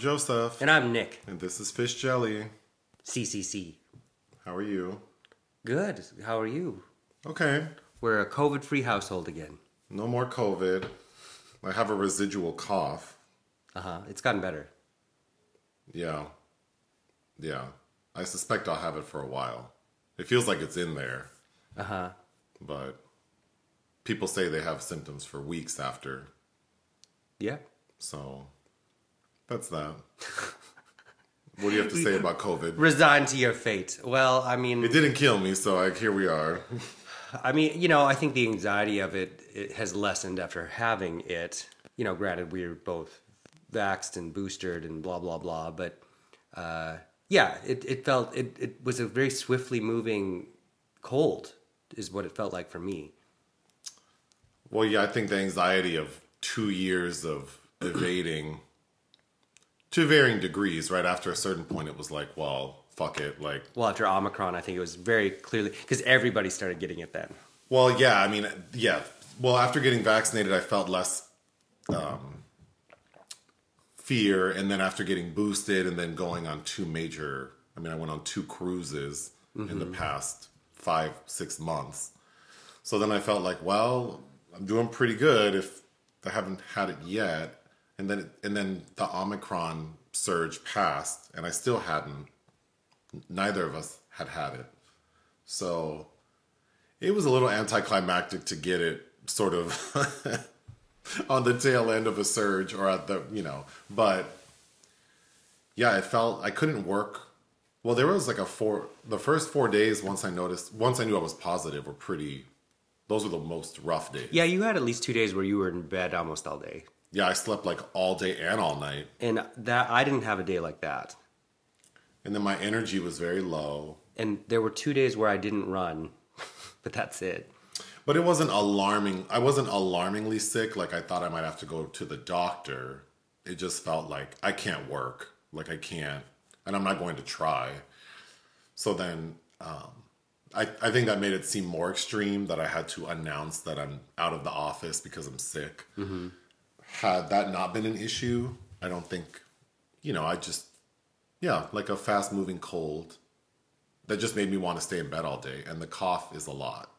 Joseph, And I'm Nick, and this is Fish Jelly. CCC. How are you? Good. How are you? Okay, We're a COVID free household again. no more COVID. I have a residual cough. Uh huh. It's gotten better. Yeah. Yeah. I suspect I'll have it for a while. It feels like it's in there, Uh huh. but people say they have symptoms for weeks after. Yeah. So that's that. what do you have to say about COVID? Resign to your fate. Well, I mean, It didn't kill me, so like here we are. I mean, you know, I think the anxiety of it, it has lessened after having it. You know, granted, we are both vaxxed and boosted and blah blah blah, but uh, yeah, it, it felt it, it was a very swiftly moving cold, is what it felt like for me. Well, yeah, I think the anxiety of two years of evading to varying degrees, right after a certain point, it was like, well, fuck it. Like, Well, after Omicron, I think it was very clearly because everybody started getting it then. well, yeah, I mean, yeah. Well, after getting vaccinated, I felt less um, fear. And then after getting boosted and then going on two major, I mean, I went on two cruises in the past five, six months. So then I felt like, well, I'm doing pretty good if I haven't had it yet. And then and then the Omicron surge passed, and I still hadn't. Neither of us had had it, so it was a little anticlimactic to get it sort of on the tail end of a surge or at the you know. But yeah, it felt I couldn't work. Well, there was like a four. The first four days, once I noticed, once I knew I was positive, were pretty. Those were the most rough days. Yeah, you had at least two days where you were in bed almost all day, Yeah, I slept like all day and all night. and that I didn't have a day like that. And then my energy was very low. And there were two days where I didn't run, but that's it. But it wasn't alarming. I wasn't alarmingly sick. Like I thought I might have to go to the doctor. It just felt like I can't work. Like I can't. And I'm not going to try. So then um, I, I think that made it seem more extreme that I had to announce that I'm out of the office because I'm sick. Had that not been an issue, I don't think, you know, I just, yeah, like a fast moving cold that just made me want to stay in bed all day. And the cough is a lot.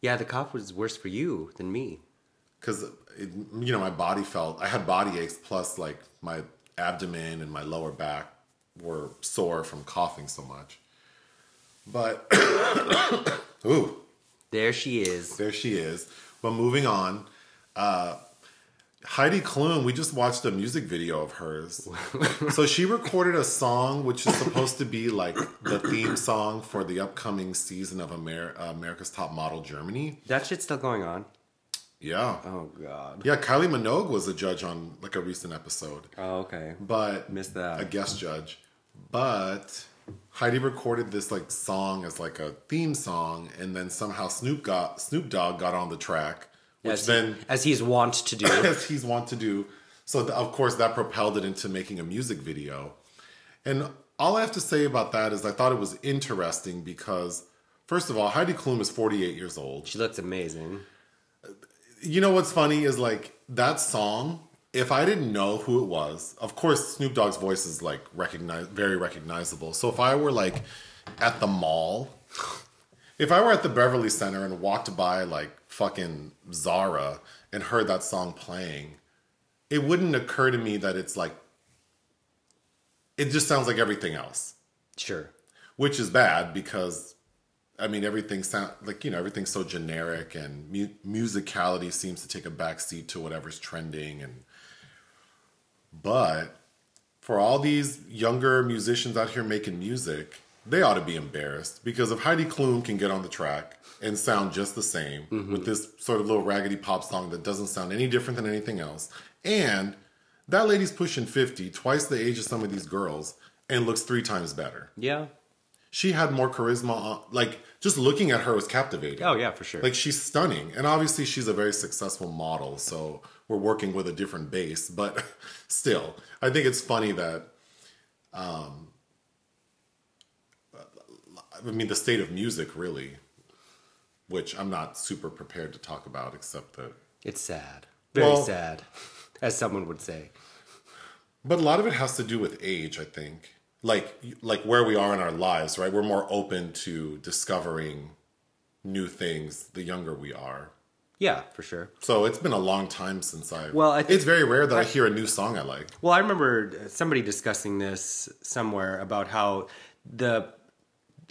Yeah, the cough was worse for you than me. because you know my body felt I had body aches plus like my abdomen and my lower back were sore from coughing so much. But ooh, There she is. there she is. But moving on, uh, Heidi Klum. We just watched a music video of hers. so she recorded a song which is supposed to be like the theme song for the upcoming season of Amer- America's Top Model Germany. That shit's still going on. Yeah. Oh god. Yeah, Kylie Minogue was a judge on like a recent episode, Oh, okay. but Missed that. a guest judge. But Heidi recorded this like song as like a theme song, and then somehow Snoop got Snoop Dogg got on the track, which As, then he, as he's wont to do. as he's wont to do. So th- of course that propelled it into making a music video. And all I have to say about that is I thought it was interesting because first of all, Heidi Klum is 48 years old. she looks amazing. you know what's funny is like that song if i didn't know who it was of course snoop dogg's voice is like recognize very recognizable so if i were like at the mall if i were at the beverly center and walked by like fucking zara and heard that song playing it wouldn't occur to me that it's like it just sounds like everything else Sure. which is bad because I mean everything sound like you know everything's so generic and mu- musicality seems to take a back seat to whatever's trending and but for all these younger musicians out here making music they ought to be embarrassed because if Heidi Klum can get on the track and sound just the same with this sort of little raggedy pop song that doesn't sound any different than anything else and that lady's pushing 50 twice the age of some of these girls and looks three times better Yeah. she had more charisma. On, like just looking at her was captivating. Oh yeah, for sure. Like she's stunning, and obviously she's a very successful model. So we're working with a different base, but still, I think it's funny that, um, I mean, the state of music really, which I'm not super prepared to talk about, except that it's sad. Very Well- sad, as someone would say. But a lot of it has to do with age, I think. Like like where we are in our lives, right? We're more open to discovering new things the younger we are. Yeah, for sure. So it's been a long time since I. Well, I think- it's very rare that I hear a new song I like. Well, I remember somebody discussing this somewhere about how the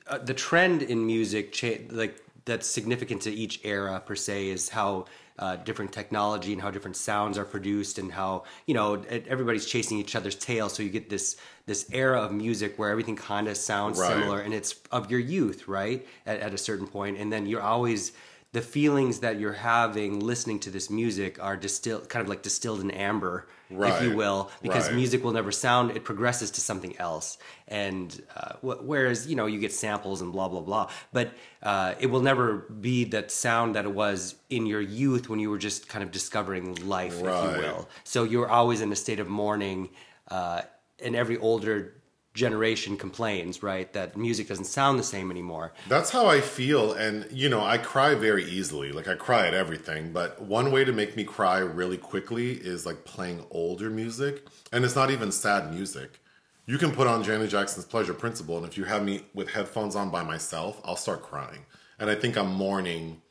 uh, the trend in music, cha- like that's significant to each era per se, is how uh, different technology and how different sounds are produced, and how you know everybody's chasing each other's tail. So you get this this era of music where everything kind of sounds Right. similar, and it's of your youth, right? At, at a certain point, and then you're always the feelings that you're having listening to this music are distilled, kind of like distilled in amber, if you will, because Right. music will never sound. It progresses to something else, and uh, wh- whereas you know you get samples and blah blah blah, but uh, it will never be that sound that it was in your youth when you were just kind of discovering life, if you will. So you're always in a state of mourning, uh, and every older generation complains, right, that music doesn't sound the same anymore. That's how I feel, and you know, I cry very easily. Like I cry at everything, but one way to make me cry really quickly is like playing older music, and it's not even sad music. You can put on Janet Jackson's Pleasure Principle, and if you have me with headphones on by myself, I'll start crying. And I think I'm mourning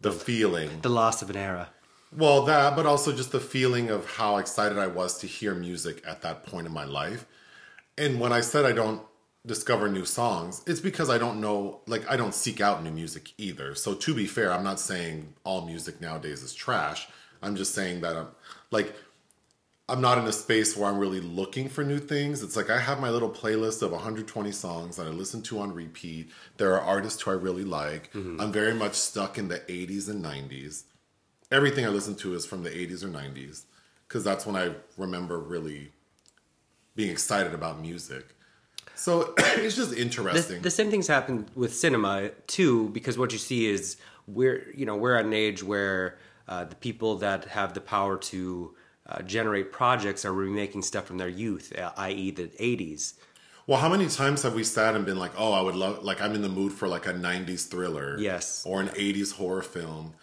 the feeling. The loss of an era. Well, that, but also just the feeling of how excited I was to hear music at that point in my life. And when I said I don't discover new songs, it's because I don't know, like, I don't seek out new music either. So, to be fair, I'm not saying all music nowadays is trash. I'm just saying that I'm, like, I'm not in a space where I'm really looking for new things. It's like I have my little playlist of 120 songs that I listen to on repeat. There are artists who I really like. Mm-hmm. I'm very much stuck in the 80s and 90s everything I listen to is from the 80s or 90s because that's when I remember really being excited about music. So it's just the, interesting. the same things happen with cinema too because what you see is we're you know we're at an age where uh, the people that have the power to uh, generate projects are remaking stuff from their youth uh, i.e the 80s well, how many times have we sat and been like, "Oh, I would love like I'm in the mood for like a 90s thriller." Yes. Or an 80s horror film.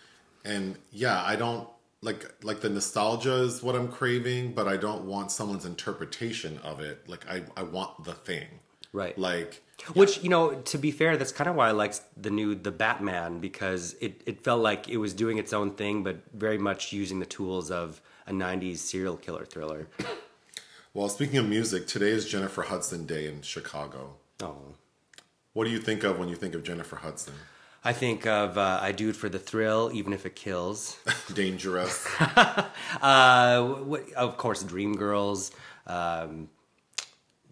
And yeah, I don't like like the nostalgia is what I'm craving, but I don't want someone's interpretation of it. Like I I want the thing. Right. Like which you know to be fair that's kind of why i liked the new the batman because it, it felt like it was doing its own thing but very much using the tools of a 90s serial killer thriller Well, speaking of music, today is Jennifer Hudson Day in Chicago. oh What do you think of when you think of Jennifer Hudson? I think of uh, i do it for the thrill even if it kills Dangerous. Uh, what, of course, Dreamgirls, um,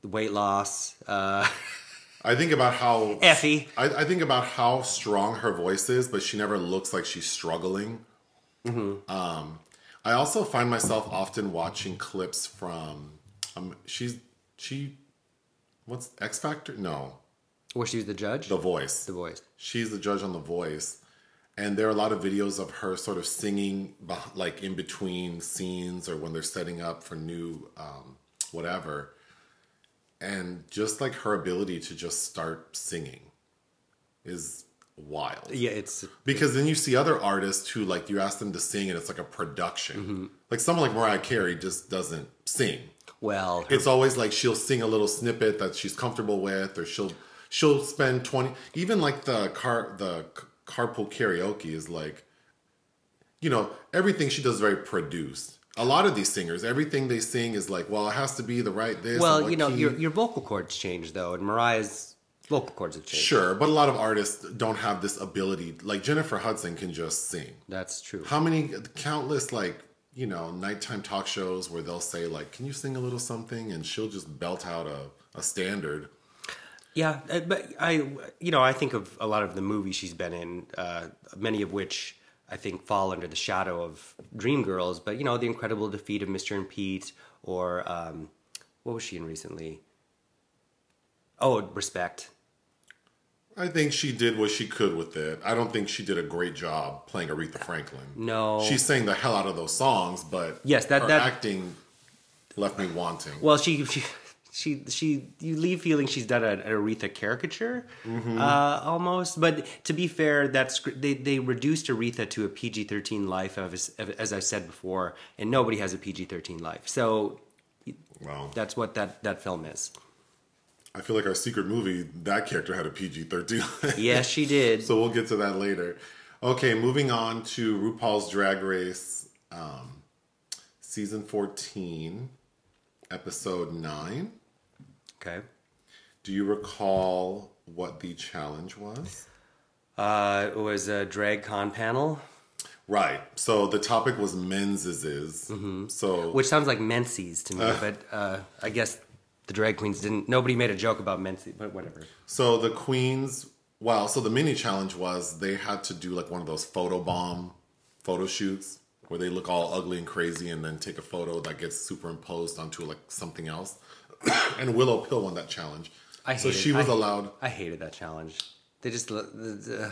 weight loss, uh, I think about how Effie. I, I think about how strong her voice is, but she never looks like she's struggling. Um, I also find myself often watching clips from um, she's she what's X Factor? No, Where she was the judge? The Voice. The voice. She's the judge on The Voice. And there are a lot of videos of her sort of singing, like in between scenes or when they're setting up for new um, whatever. And just like her ability to just start singing is wild. Yeah, it's Because then you see other artists who, like, you ask them to sing and it's like a production. Like someone like Mariah Carey just doesn't sing well. it's always like she'll sing a little snippet that she's comfortable with or she'll she'll spend 20 even like the car the carpool karaoke is like you know everything she does is very produced a lot of these singers everything they sing is like well it has to be the right this well, you know, key. your your vocal cords change though, and Mariah's vocal cords have changed. sure but a lot of artists don't have this ability like jennifer hudson can just sing That's true. how many countless like you know nighttime talk shows where they'll say like can you sing a little something and she'll just belt out a, a standard Yeah, uh, but I, you know, I think of a lot of the movies she's been in, uh, many of which I think fall under the shadow of Dreamgirls. But you know, The Incredible Defeat of Mr. and Pete, or um, what was she in recently? Oh, Respect. I think she did what she could with it. I don't think she did a great job playing Aretha Franklin. No. She sang the hell out of those songs, but Yes, that- her that- acting left me wanting. Well, she she she, she you leave feeling she's done an, Aretha caricature, Mm-hmm. uh, almost. But to be fair, that's they they reduced Aretha to a PG thirteen life, as as I said before, and nobody has a PG thirteen life. So Wow. That's what that that film is. I feel like our secret movie, that character had a PG 13. Yes, she did. so we'll get to that later. Okay, moving on to RuPaul's Drag Race, um, season 14, episode 9. Okay. Do you recall what the challenge was? Uh, it was a drag con panel, Right. So the topic was men's is is. So which sounds like Menses to me, but uh, I guess the drag queens didn't. Nobody made a joke about Menses, but whatever. so the queens. Well, so the mini challenge was they had to do like one of those photo bomb photo shoots where they look all ugly and crazy and then take a photo that gets superimposed onto like something else. and Willow Pill won that challenge. I so she was I- allowed. I hated that challenge. They just ugh.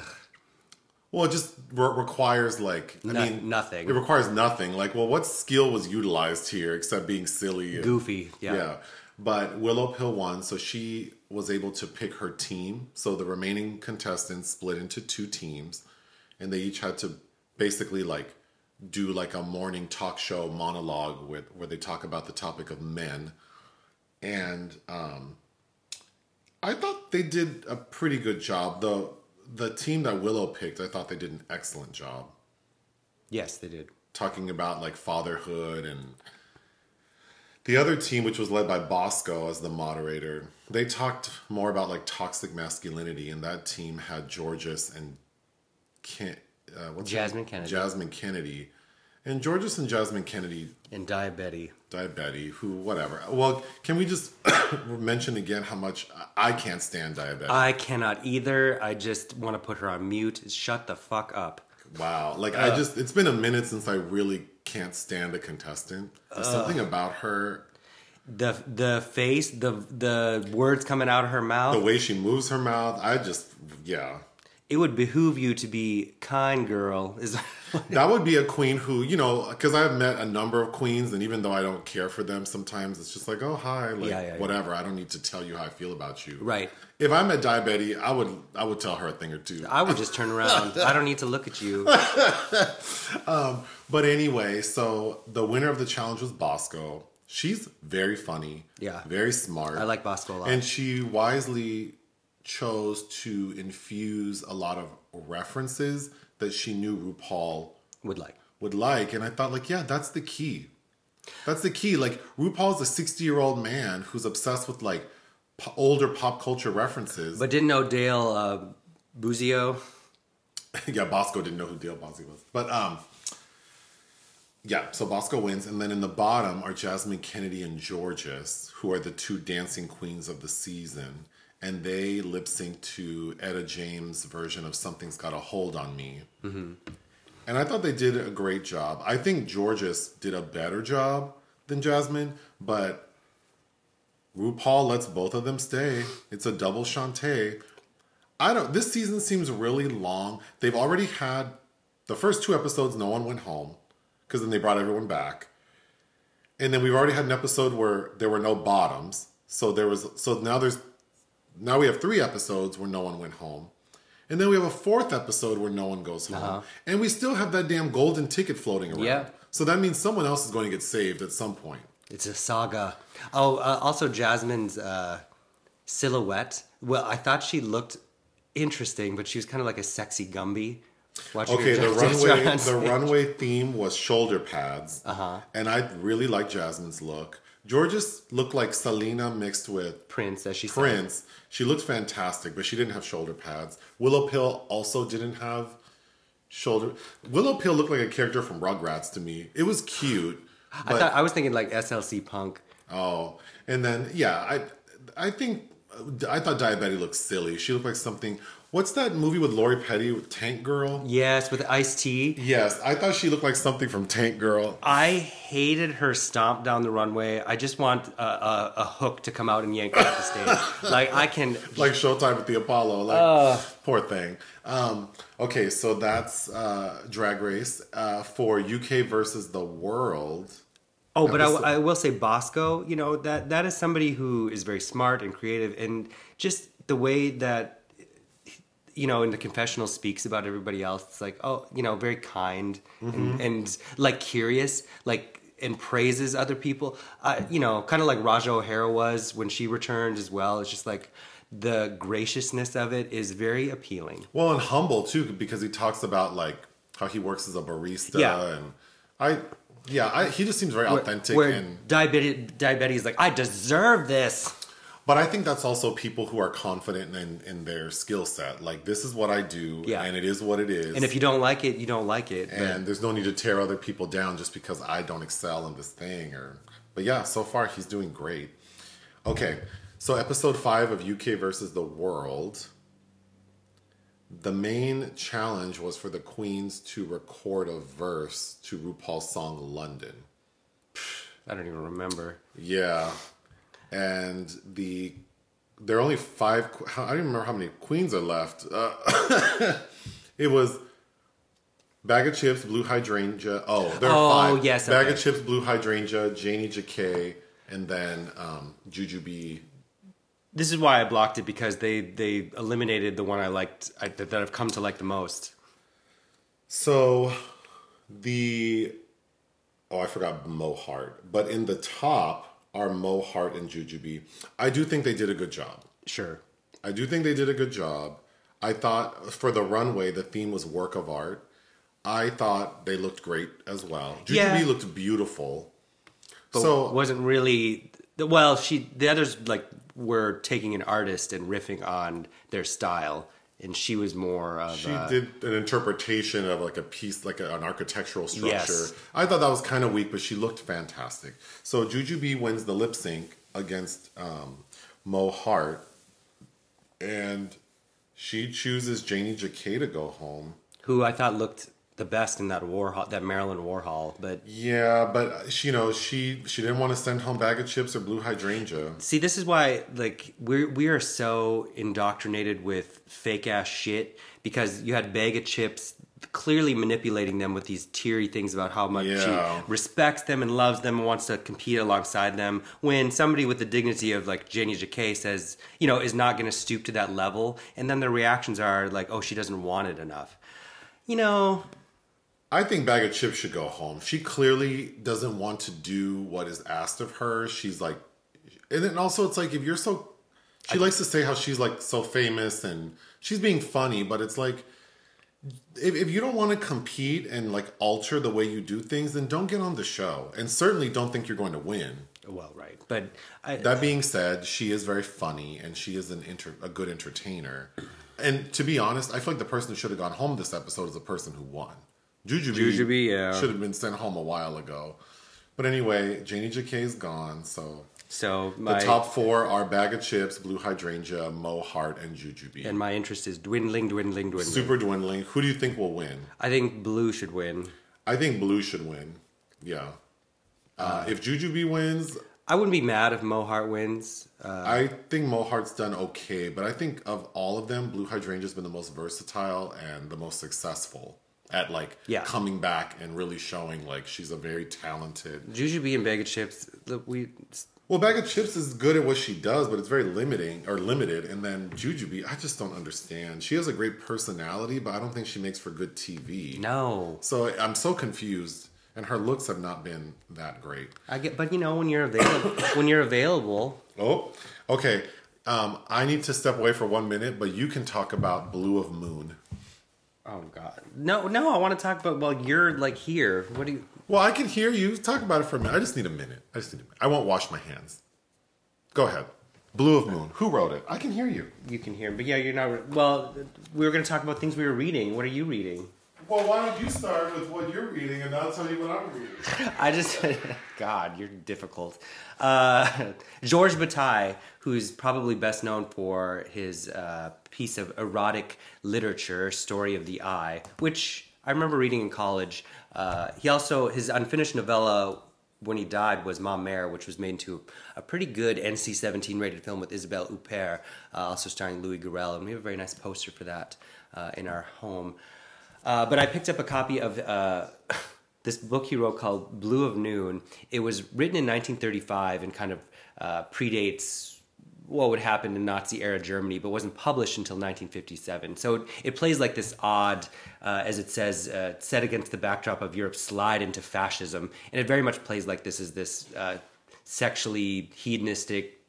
Well, it just re- requires like I No- mean nothing. It requires nothing. Like, well, what skill was utilized here except being silly? And, goofy. Yeah. Yeah. But Willow Pill won, so she was able to pick her team. So the remaining contestants split into two teams, and they each had to basically like do like a morning talk show monologue with where they talk about the topic of men. And um I thought they did a pretty good job. The the team that Willow picked, I thought they did an excellent job Yes, they did. talking about like fatherhood and the other team which was led by bosco as the moderator they talked more about like toxic masculinity and that team had georges and Ken, uh, what's Jasmine? Kennedy. jasmine kennedy and georges and jasmine kennedy And Daya Betty. Diabetes who whatever well can we just mention again how much i can't stand Daya Betty I cannot either. I just want to put her on mute. Shut the fuck up. Wow. Like I just it's been a minute since I really can't stand a contestant. There's something about her, The the face, the the words coming out of her mouth. the way she moves her mouth, I just yeah. it would behoove you to be kind, girl. Is That would be a queen who, you know, because I've met a number of queens, and even though I don't care for them, sometimes it's just like, oh hi, like Yeah, yeah, yeah. whatever. I don't need to tell you how I feel about you. right. If I met Daya Betty, I would I would tell her a thing or two. I would just turn around. I don't need to look at you. Um, but anyway, so the winner of the challenge was Bosco. She's very funny. Yeah. Very smart. I like Bosco a lot. And she wisely chose to infuse a lot of references that she knew RuPaul Would like. would like. And I thought, like, yeah, that's the key. That's the key. Like, RuPaul's a 60 year old man who's obsessed with like po- older pop culture references. But didn't know Dale uh, Bozzio? yeah, Bosco didn't know who Dale Bozzio was. But um yeah, so Bosco wins, and then in the bottom are Jasmine Kennedy and Georges, who are the two dancing queens of the season, and they lip sync to Etta James' version of "Something's Got a Hold on Me," mm-hmm. and I thought they did a great job. I think Georges did a better job than Jasmine, but RuPaul lets both of them stay. It's a double shantay. I don't. This season seems really long. They've already had the first two episodes. No one went home because then they brought everyone back, and then we've already had an episode where there were no bottoms. So there was. So now there's. Now we have three episodes where no one went home, and then we have a fourth episode where no one goes home, and we still have that damn golden ticket floating around. Yeah. So that means someone else is going to get saved at some point. It's a saga. Oh, uh, also Jasmine's uh, silhouette. Well, I thought she looked interesting, but she was kind of like a sexy Gumby. Okay, the runway the runway theme was shoulder pads, Uh-huh. and I really like Jasmine's look. Georges looked like Selena mixed with Prince, as she said. Prince. She looked fantastic, but she didn't have shoulder pads. Willow Pill also didn't have shoulder. Willow Pill looked like a character from Rugrats to me. It was cute, I thought I was thinking like SLC Punk. oh, and then yeah, I I think I thought Daya Betty looked silly. She looked like something. What's that movie with Lori Petty with Tank Girl? Yes, with Ice T. Yes, I thought she looked like something from Tank Girl. I hated her stomp down the runway. I just want a, a, a hook to come out and yank her off the stage. like I can. like Showtime at the Apollo. Like poor thing. Um, okay, so that's uh, Drag Race uh, for UK versus the world. Oh, but I, episode. I will say Bosco. You know that that is somebody who is very smart and creative, and just the way that you know in the confessional speaks about everybody else. It's like oh, you know, very kind and, and like curious. Like and praises other people. Uh, you know, kind of like Raja O'Hara was when she returned as well. It's just like the graciousness of it is very appealing. Well, and humble too, because he talks about like how he works as a barista, Yeah. and I, yeah, I, he just seems very authentic. Where and Daya Betty, like, I deserve this. But I think that's also people who are confident in in their skill set. Like this is what I do, Yeah. and it is what it is. And if you don't like it, you don't like it. but- and there's no need to tear other people down just because I don't excel in this thing or but yeah, so far he's doing great. Okay. So episode 5 of UK versus the world. The main challenge was for the queens to record a verse to RuPaul's song London. I don't even remember. Yeah. And the there are only 5 I don't even remember how many queens are left. Uh, it was Bag of Chips, Blue Hydrangea. Oh, there Oh, are five. yes, Bag okay. of Chips, Blue Hydrangea, Janey Jacké, and then um, Jujubee. This is why I blocked it because they they eliminated the one I liked I, that, that I've come to like the most. So the oh, I forgot Mo Heart, but in the top are Mo Heart and Jujubee. I do think they did a good job. Sure. I do think they did a good job. I thought for the runway, the theme was work of art. I thought they looked great as well. Jujubee Yeah. looked beautiful. But so wasn't really well. She the others like were taking an artist and riffing on their style, and she was more of she uh, did an interpretation of like a piece, like an architectural structure. Yes. I thought that was kind of weak, but she looked fantastic. So Jujubee wins the lip sync against um, Mo Heart, and she chooses Janey Jacké to go home. who I thought looked the best in that Warhol, that Marilyn Warhol. But Yeah, but she, you know, she she didn't want to send home bag of chips or blue hydrangea. see, this is why like we we are so indoctrinated with fake ass shit because you had bag of chips clearly manipulating them with these teary things about how much Yeah. she respects them and loves them and wants to compete alongside them when somebody with the dignity of like Janey Jacké says you know is not going to stoop to that level and then the reactions are like oh she doesn't want it enough you know I think Bag of Chips should go home. She clearly doesn't want to do what is asked of her. She's like, and then also it's like if you're so, she likes to say how she's like so famous and she's being funny, but it's like, if, if you don't want to compete and like alter the way you do things, then don't get on the show, and certainly don't think you're going to win. well right but I, That being said, she is very funny and she is an inter- a good entertainer. And to be honest, I feel like the person who should have gone home this episode is the person who won. Jujubee, Jujubee, yeah. should have been sent home a while ago. But anyway, Janey Jacké is gone, so so the top four are Bag of Chips, Blue Hydrangea, Mo Heart, and Jujubee. and my interest is dwindling dwindling dwindling Super dwindling. Who do you think will win? I think blue should win I think Blue should win. Yeah. Uh, if Jujubee wins, I wouldn't be mad if Mo Heart wins. Uh, I think Mo Heart's done okay, but I think of all of them, Blue Hydrangea's been the most versatile and the most successful at like Yeah. coming back and really showing like she's a very talented. Jujubee and Bag of Chips, look, we Well, Bag of Chips is good at what she does, but it's very limiting or limited. And then Jujubee, I just don't understand. She has a great personality, but I don't think she makes for good TV. no. So I'm so confused, and her looks have not been that great. I get, but you know when you're available, when you're available, Oh, okay. Um, I need to step away for one minute, but you can talk about Blue of Noon. Oh god, no, no, I want to talk about. Well, you're like here. What do you? Well, I can hear you. Talk about it for a minute. I just need a minute. I just need a minute. I won't wash my hands. Go ahead. Blue of Noon. Who wrote it? I can hear you. You can hear, but yeah, you're not. Well, we were going to talk about things we were reading. What are you reading? Well, why don't you start with what you're reading, and I'll tell you what I'm reading. I just, God, you're difficult. Uh, Georges Bataille, who's probably best known for his uh, piece of erotic literature, Story of the Eye, which I remember reading in college. Uh, he also, his unfinished novella when he died was Ma Mère, which was made into a pretty good NC 17 rated film with Isabelle Huppert, uh, also starring Louis Garrel. And we have a very nice poster for that uh, in our home. Uh, but I picked up a copy of uh, this book he wrote called Blue of Noon. It was written in 1935 and kind of uh, predates what would happen in Nazi era Germany, but wasn't published until 1957. So it, it plays like this odd, uh, as it says, uh, set against the backdrop of Europe's slide into fascism, and it very much plays like this is this uh, sexually hedonistic,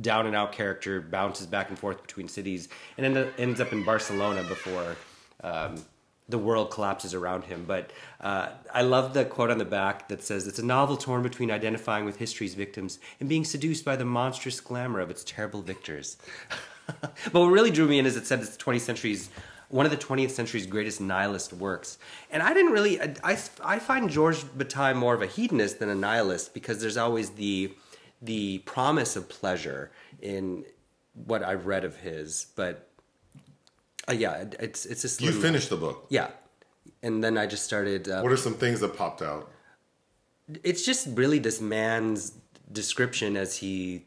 down and out character bounces back and forth between cities, and end ends up in Barcelona before. Um, the world collapses around him. But uh, I love the quote on the back that says, It's a novel torn between identifying with history's victims and being seduced by the monstrous glamour of its terrible victors. but what really drew me in is it said it's 20th century's one of the 20th century's greatest nihilist works. And I didn't really, I, I, find Georges Bataille more of a hedonist than a nihilist because there's always the, the promise of pleasure in what I've read of his. But uh, yeah, it's it's a slim, You finished the book. yeah, and then I just started. Uh, What are some things that popped out? it's just really this man's description as he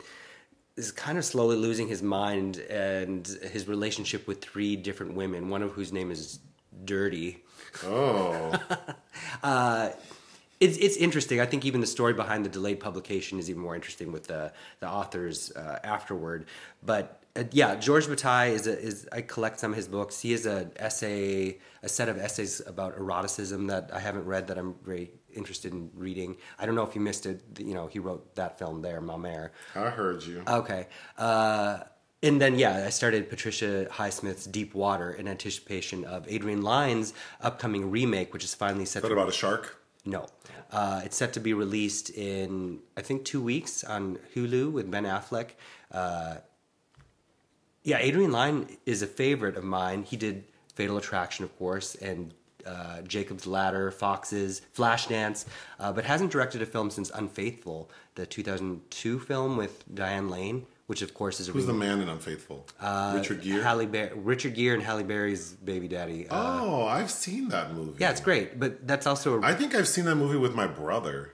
is kind of slowly losing his mind and his relationship with three different women, one of whose name is Dirty. Oh, It's it's interesting. I think even the story behind the delayed publication is even more interesting with the the authors uh, afterward. But uh, yeah, Georges Bataille is a, is I collect some of his books. He has a essay, a set of essays about eroticism that I haven't read that I'm very interested in reading. I don't know if you missed it. You know, he wrote that film there, Ma Mère. I heard you. Okay. Uh, and then, yeah, I started Patricia Highsmith's Deep Water in anticipation of Adrian Lyne's upcoming remake, which is finally set Is that about a shark? no. Uh, it's set to be released in, I think, two weeks on Hulu with Ben Affleck. Uh, yeah, Adrian Lyne is a favorite of mine. He did Fatal Attraction, of course, and uh, Jacob's Ladder, Foxes, Flashdance, uh, but hasn't directed a film since Unfaithful, the 2002 film with Diane Lane, which, of course, is a Who's the man in Unfaithful? uh, Richard Gere. Halle Ber- Richard Gere and Halle Berry's baby daddy. Uh, oh, I've seen that movie. yeah, it's great, but that's also a I think I've seen that movie with my brother.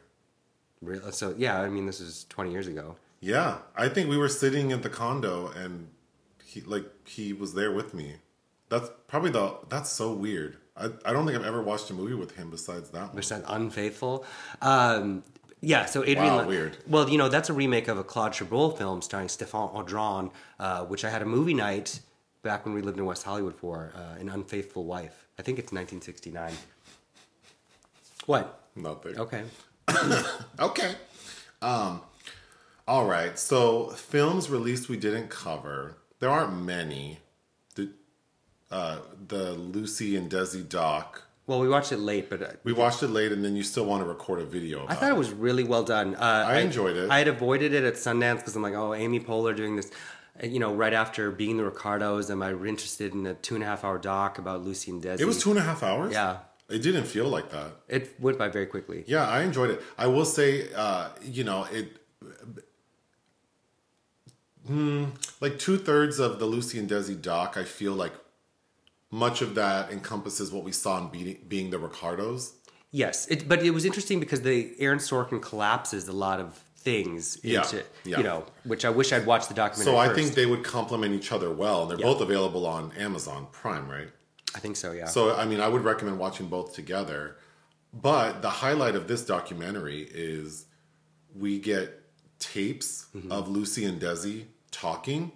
So yeah, I mean, this is 20 years ago. Yeah, I think we were sitting at the condo and he like he was there with me. That's probably the that's so weird. I I don't think I've ever watched a movie with him besides that one. said unfaithful. Um, yeah, so Adrian. Wow, weird. Well, you know that's a remake of a Claude Chabrol film starring Stéphane Audran, uh, which I had a movie night back when we lived in West Hollywood for, uh, an unfaithful wife. I think it's 1969. What? Nothing. Okay. Okay. Um, all right. So films released we didn't cover. There aren't many. The uh, the Lucy and Desi doc. Well, we watched it late, but uh, We watched it late, and then you still want to record a video. About I thought it was really well done. Uh, I, enjoyed it. I had avoided it at Sundance because I'm like, oh, Amy Poehler doing this. Uh, You know, right after being the Ricardos, am I interested in a two and a half hour doc about Lucy and Desi? It was two and a half hours. Yeah. It didn't feel like that. It went by very quickly. Yeah, I enjoyed it. I will say, uh, you know, it. Hmm, like two thirds of the Lucy and Desi doc, I feel like much of that encompasses what we saw in being, being the Ricardos. Yes, it, but it was interesting because the Aaron Sorkin collapses a lot of things Yeah, into, yeah. you know, which I wish I'd watched the documentary. So I first. think they would complement each other well. And they're Yeah. both available on Amazon Prime, right? I think so. Yeah. So I mean, I would recommend watching both together. But the highlight of this documentary is we get tapes of Lucy and Desi talking.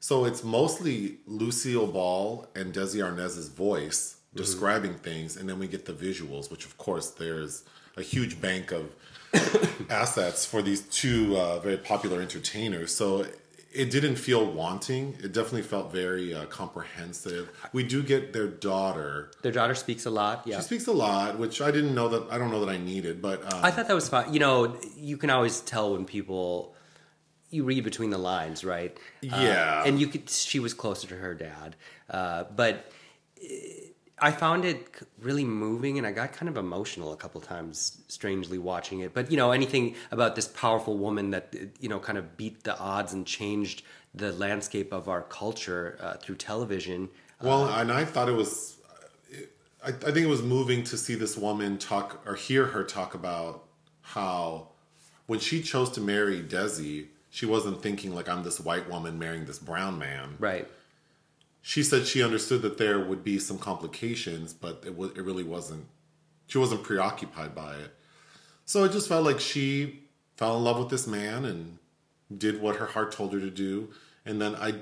So it's mostly Lucille Ball and Desi Arnaz's voice describing things, and then we get the visuals, which of course there's a huge bank of assets for these two uh, very popular entertainers. So it didn't feel wanting. It definitely felt very uh, comprehensive. We do get their daughter. Their daughter speaks a lot. Yeah. She speaks a lot, which I didn't know that. I don't know that I needed, but um, I thought that was fun. You know, you can always tell when people you read between the lines, right? Uh, Yeah. and you could. She was closer to her dad, uh, but uh, I found it really moving, and I got kind of emotional a couple times, strangely watching it. But you know, anything about this powerful woman that uh, you know kind of beat the odds and changed the landscape of our culture uh, through television. Well, and I thought it was, I, I think it was moving to see this woman talk or hear her talk about how when she chose to marry Desi, she wasn't thinking like I'm this white woman marrying this brown man. Right. She said she understood that there would be some complications, but it was it really wasn't. She wasn't preoccupied by it. So it just felt like she fell in love with this man and did what her heart told her to do, and then I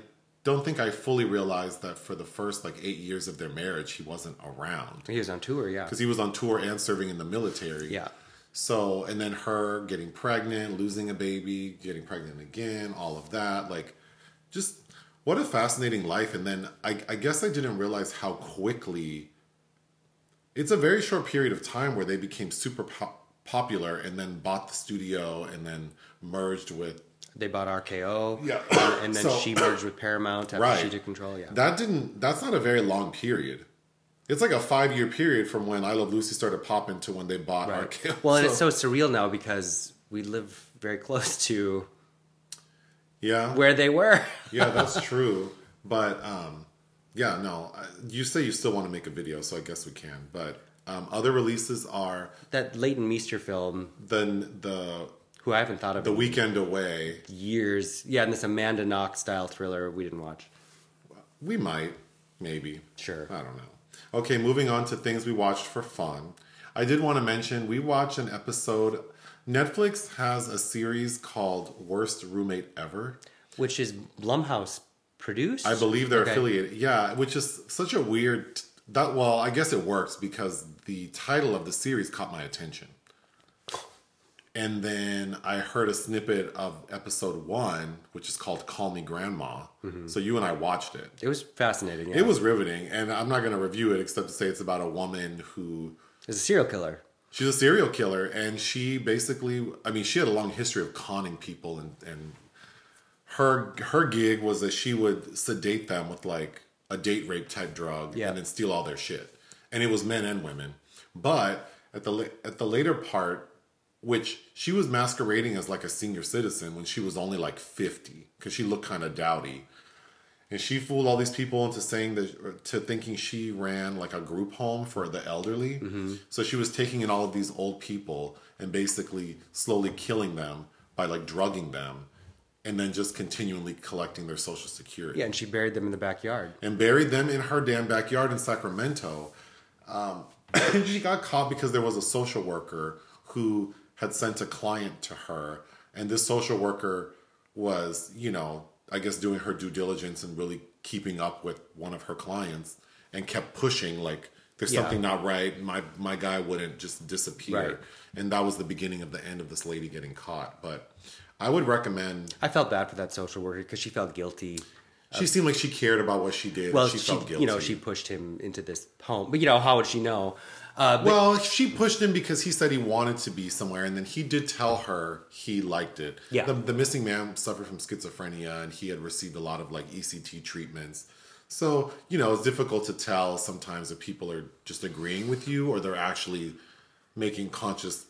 don't think I fully realized that for the first like eight years of their marriage, he wasn't around He was on tour, yeah. because he was on tour and serving in the military. Yeah. So, and then her getting pregnant, losing a baby, getting pregnant again, all of that. Like, just what a fascinating life. And then I, I guess I didn't realize how quickly it's a very short period of time where they became super pop- popular and then bought the studio and then merged with. They bought RKO. Yeah. And, and then So- she merged with Paramount after Right. she took control, yeah. That didn't, that's not a very long period. It's like a five year period from when I Love Lucy started popping to when they bought Right. RKO. Well, and it's so surreal now because we live very close to yeah. where they were. yeah, that's true. But um, yeah, no. You say you still want to make a video, so I guess we can. But um, other releases are that Leighton Meester film, then the who I haven't thought of the weekend away. years. Yeah, and this Amanda Knox style thriller we didn't watch. We might, maybe. Sure. I don't know. Okay, moving on to things we watched for fun. I did want to mention we watched an episode. Netflix has a series called Worst Roommate Ever. Which is Blumhouse produced? I believe they're Okay. affiliated. Yeah, which is such a weird that well, I guess it works because the title of the series caught my attention. And then I heard a snippet of episode 1, which is called Call Me Grandma. Mm-hmm. So you and I watched it. It was fascinating. Yeah. It was riveting, and I'm not going to review it except to say it's about a woman who is a serial killer. She's a serial killer, and she basically, I mean, she had a long history of conning people, and and her her gig was that she would sedate them with like a date rape type drug, Yeah. and then steal all their shit, and it was men and women. But at the at the later part, which she was masquerading as like a senior citizen when she was only like 50 because she looked kind of dowdy and she fooled all these people into saying that to thinking she ran like a group home for the elderly so she was taking in all of these old people and basically slowly killing them by like drugging them and then just continually collecting their social security Yeah, and she buried them in the backyard. and buried them in her damn backyard in Sacramento. Um, she got caught because there was a social worker who had sent a client to her, and this social worker was, you know, I guess doing her due diligence and really keeping up with one of her clients, and kept pushing like. There's Yeah. something not right. My my guy wouldn't just disappear, Right. and that was the beginning of the end of this lady getting caught. But I would recommend. I felt bad for that social worker because she felt guilty. She seemed like she cared about what she did. Well, she, she, felt guilty. you know, she pushed him into this home, but you know, how would she know? Uh, but Well, she pushed him because he said he wanted to be somewhere, and then he did tell her he liked it. Yeah. The, the missing man suffered from schizophrenia, and he had received a lot of like ECT treatments. So you know, it's difficult to tell sometimes if people are just agreeing with you or they're actually making conscious,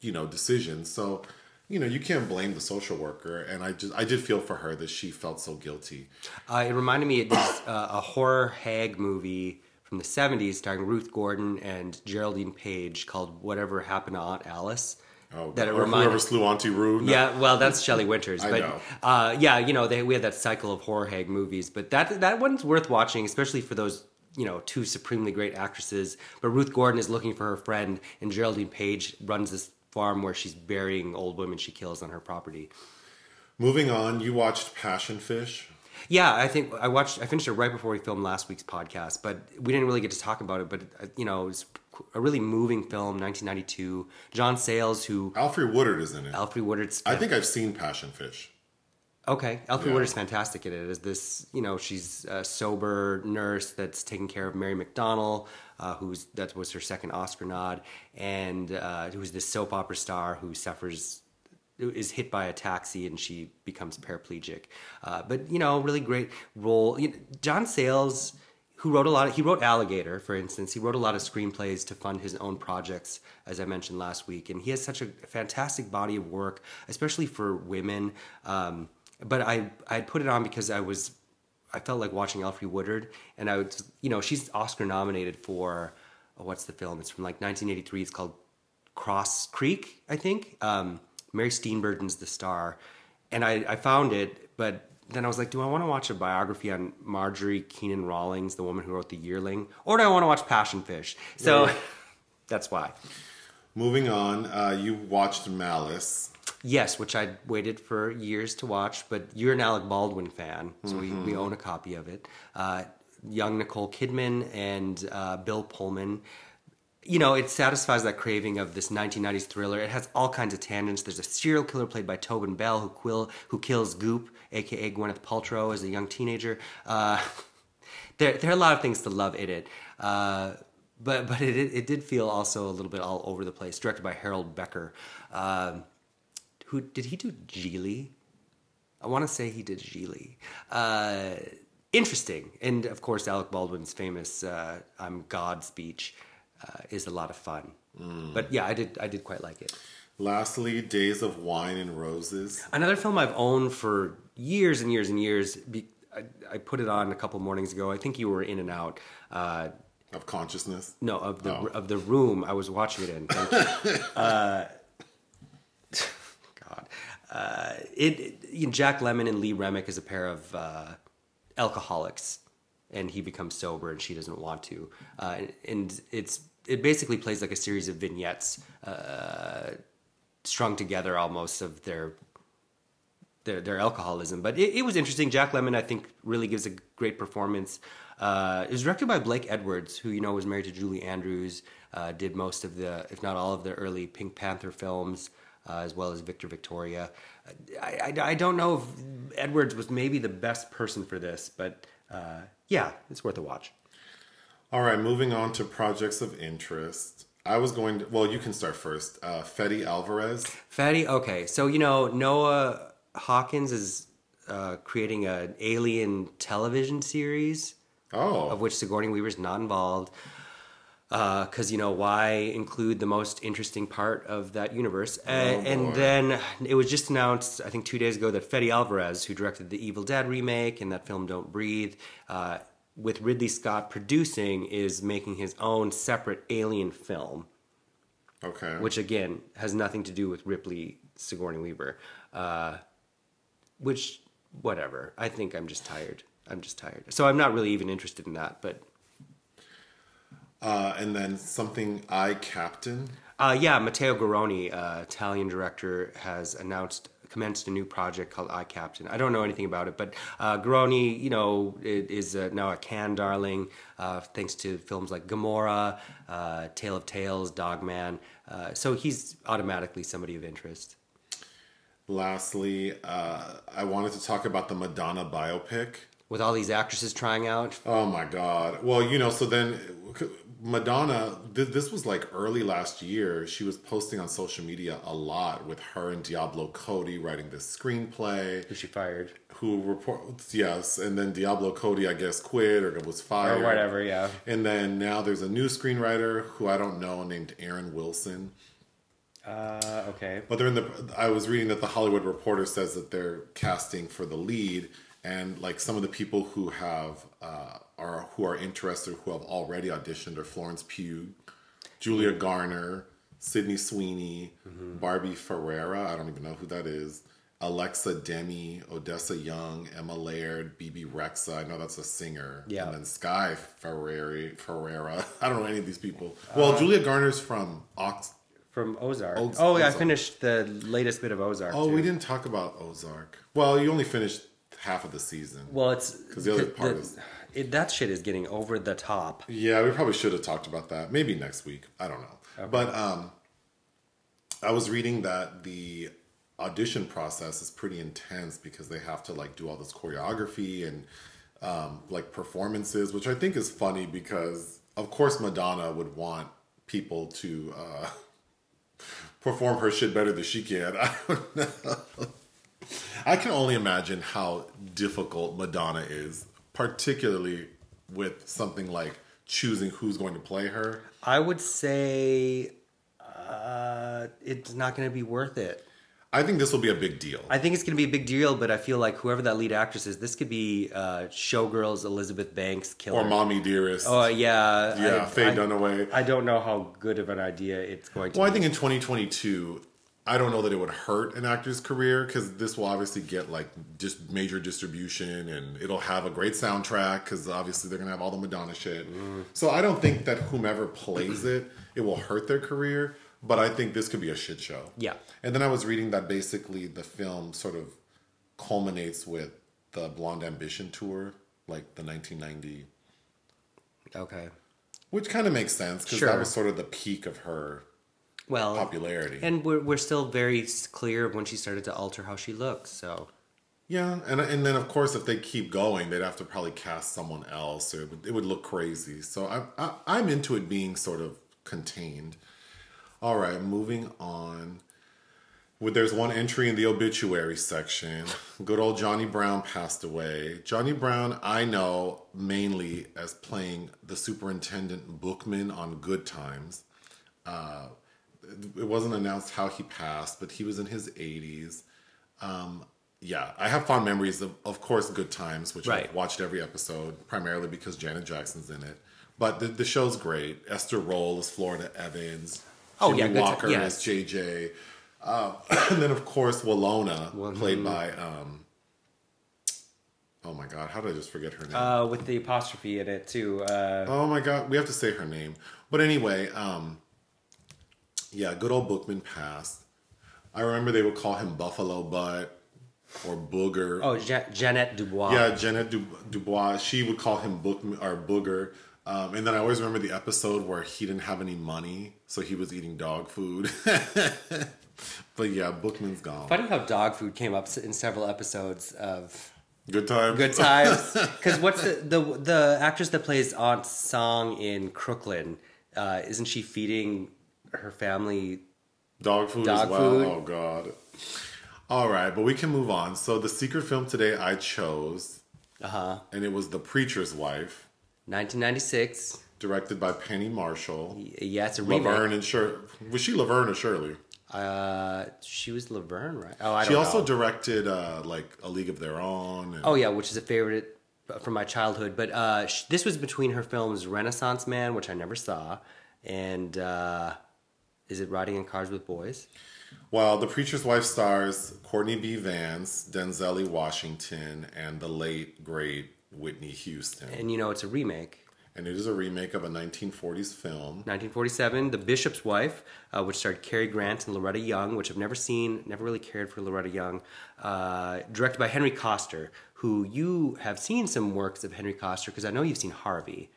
you know, decisions. So you know, you can't blame the social worker, and I just I did feel for her that she felt so guilty. Uh, it reminded me of this, uh, a horror hag movie from the 70s starring Ruth Gordon and Geraldine Page called Whatever Happened to Aunt Alice. Oh, that it reminded whoever slew Auntie Rue. No. Yeah, well, that's Shelley Winters. I but know. Uh, yeah, you know, they, we had that cycle of horror hag movies, but that that one's worth watching, especially for those you know two supremely great actresses. But Ruth Gordon is looking for her friend, and Geraldine Page runs this farm where she's burying old women she kills on her property. Moving on, you watched Passion Fish. Yeah, I think I watched. I finished it right before we filmed last week's podcast, but we didn't really get to talk about it. But uh, you know, it was a really moving film, 1992. John Sayles, who Alfre Woodard is in it. Alfre Woodard's I think I've seen Passion Fish. Okay, Alfre Yeah. Woodard's fantastic in it. Is this you know she's a sober nurse that's taking care of Mary McDonnell, uh, who's that was her second Oscar nod, and uh, who's this soap opera star who suffers is hit by a taxi and she becomes paraplegic. Uh, but you know, really great role. You know, John Sayles, who wrote a lot. Of, he wrote Alligator, for instance. He wrote a lot of screenplays to fund his own projects, as I mentioned last week. And he has such a fantastic body of work, especially for women. Um, but I I put it on because I was I felt like watching Alfre Woodard, and I was you know she's Oscar nominated for oh, what's the film? It's from like 1983. It's called Cross Creek, I think. Um, Mary Steenburgen's the star, and I, I found it, but then I was like, do I want to watch a biography on Marjorie Kinnan Rawlings, the woman who wrote The Yearling, or do I want to watch Passion Fish? So Right. that's why. Moving on, uh, you watched Malice. Yes, which I waited for years to watch, but you're an Alec Baldwin fan, so we, we own a copy of it. Uh, young Nicole Kidman and uh, Bill Pullman. You know, it satisfies that craving of this 1990s thriller. It has all kinds of tangents. There's a serial killer played by Tobin Bell who, quill, who kills Goop, aka Gwyneth Paltrow, as a young teenager. Uh, there, there are a lot of things to love in it. Uh, but but it, it did feel also a little bit all over the place. Directed by Harold Becker. Um, who did he do Geely? I want to say he did Geely. Uh, interesting, and of course Alec Baldwin's famous uh, "I'm God" speech uh, is a lot of fun. But yeah, I did I did quite like it. Lastly, Days of Wine and Roses. Another film I've owned for years and years and years. Be, I, I put it on a couple mornings ago. I think you were in and out. Uh, Of consciousness. no, of the Oh. of the room I was watching it in. Thank you. uh, God, uh, it, it- Jack Lemmon and Lee Remick is a pair of uh, alcoholics, and he becomes sober, and she doesn't want to, uh, and it's it basically plays like a series of vignettes uh, strung together almost of their their their alcoholism. But it, it was interesting. Jack Lemmon, I think, really gives a great performance. Uh, it was directed by Blake Edwards, who you know was married to Julie Andrews, uh, did most of the, if not all of the early Pink Panther films, uh, as well as Victor Victoria. I, I, I don't know if Edwards was maybe the best person for this, but uh, yeah, it's worth a watch. All right, moving on to projects of interest. I was going to, well, you can start first. Uh, Fede Alvarez. Fatty, okay, so you know Noah Hawkins is uh, creating an alien television series. Oh, of which Sigourney Weaver's not involved. Because, you know, why include the most interesting part of that universe? Uh, and then it was just announced, I think, two days ago, that Fede Alvarez, who directed the Evil Dead remake and that film Don't Breathe, uh, with Ridley Scott producing, is making his own separate alien film okay. which again has nothing to do with Ripley Sigourney Weaver. Uh, which, whatever. I think I'm just tired. I'm just tired. So I'm not really even interested in that. But Uh, and then something I Captain. uh, yeah, Matteo Garrone, uh, Italian director, has announced commenced a new project called I Captain. I don't know anything about it, but uh, Garrone, you know, is uh, now a Cannes darling uh, thanks to films like Gomorrah, uh, Tale of Tales, Dogman. Uh, so he's automatically somebody of interest. Lastly, uh, I wanted to talk about the Madonna biopic. With all these actresses trying out, Oh my God. Well, you know, so then Madonna, th- this was like early last year. She was posting on social media a lot with her and Diablo Cody writing this screenplay. who she fired. Who reports, yes. And then Diablo Cody, I guess, quit or was fired. Or whatever, yeah. And then now there's a new screenwriter who I don't know named Aaron Wilson. Uh, okay. But they're in the. I was reading that the Hollywood Reporter says that they're casting for the lead, and like some of the people who have uh, are who are interested, who have already auditioned, are Florence Pugh, Julia mm-hmm. Garner, Sydney Sweeney, mm-hmm. Barbie Ferreira. I don't even know who that is. Alexa Demie, Odessa Young, Emma Laird, Bebe Rexha. I know that's a singer. Yeah. And then Sky Ferrari, Ferreira. I don't know any of these people. Uh, well, Julia Garner's from Ox. From Ozark. Oz- oh, yeah, I finished the latest bit of Ozark. Oh, too. we didn't talk about Ozark. Well, you only finished half of the season. Well, it's because the other part is- it, that shit is getting over the top. Yeah, we probably should have talked about that. Maybe next week. I don't know. But um, I was reading that the audition process is pretty intense because they have to like do all this choreography and um, like performances, which I think is funny because of course Madonna would want people to uh, perform her shit better than she can. I don't know. I can only imagine how difficult Madonna is, particularly with something like choosing who's going to play her. I would say uh, it's not going to be worth it. I think this will be a big deal. I think it's going to be a big deal, but I feel like whoever that lead actress is, this could be uh, Showgirls Elizabeth Banks killer. or Mommy Dearest. Oh yeah, yeah, I, Faye I, Dunaway. I don't know how good of an idea it's going to. well, I think in 2022, I don't know that it would hurt an actor's career because this will obviously get like just major distribution and it'll have a great soundtrack because obviously they're gonna have all the Madonna shit. Mm. So I don't think that whomever plays it, it will hurt their career. but I think this could be a shit show. Yeah. And then I was reading that basically the film sort of culminates with the Blonde Ambition tour, like the 1990, Okay. which kind of makes sense because Sure. that was sort of the peak of her Well, popularity. and we're we're still very clear of when she started to alter how she looks. So yeah, and and then of course if they keep going, they'd have to probably cast someone else, or it would, it would look crazy. So I, I I'm into it being sort of contained. All right, moving on. Well, there's one entry in the obituary section. Good old Johnny Brown passed away. Johnny Brown, I know mainly as playing the superintendent Bookman on Good Times. Uh, it wasn't announced how he passed, but he was in his 80s. Um, yeah, I have fond memories of, of course, Good Times, which Right. I've watched every episode, primarily because Janet Jackson's in it. But the, the show's great. Esther Rolle is Florida Evans. Oh, Jimmy yeah, Walker yes. is JJ. Um, and then, of course, Willona, played by. Um, oh my God, how did I just forget her name? uh, with the apostrophe in it too. Uh, oh my God, we have to say her name. But anyway, um, yeah, good old Bookman passed. I remember they would call him Buffalo Butt or Booger. oh, Ja- Jeanette Dubois. Yeah, Janet Du- Dubois. She would call him Bookman or Booger. Um, and then I always remember the episode where he didn't have any money, so he was eating dog food. but yeah, Bookman's gone. Funny how dog food came up in several episodes of Good Times. Good Times. Because what's the, the the actress that plays Aunt Song in Crooklyn? Uh, isn't she feeding her family? Dog food Dog as well. food. Oh god. All right, but we can move on. So the secret film today I chose, Uh huh. and it was The Preacher's Wife, 1996. directed by Penny Marshall. Yeah, it's a remake. Laverne and Shirley. Was she Laverne or Shirley? Uh, she was Laverne, right? Oh, I She don't know. She also know. directed uh, like A League of Their Own. And, Oh yeah, which is a favorite from my childhood. But uh, sh- this was between her films Renaissance Man, which I never saw, and uh, is it Riding in Cars with Boys? Well, The Preacher's Wife stars Courtney B. Vance, Denzel E. Washington, and the late great Whitney Houston. And you know it's a remake. And it is a remake of a 1940s film. 1947, The Bishop's Wife, uh, which starred Cary Grant and Loretta Young, which I've never seen, never really cared for Loretta Young. Uh, directed by Henry Koster, who you have seen some works of Henry Koster, because I know you've seen Harvey,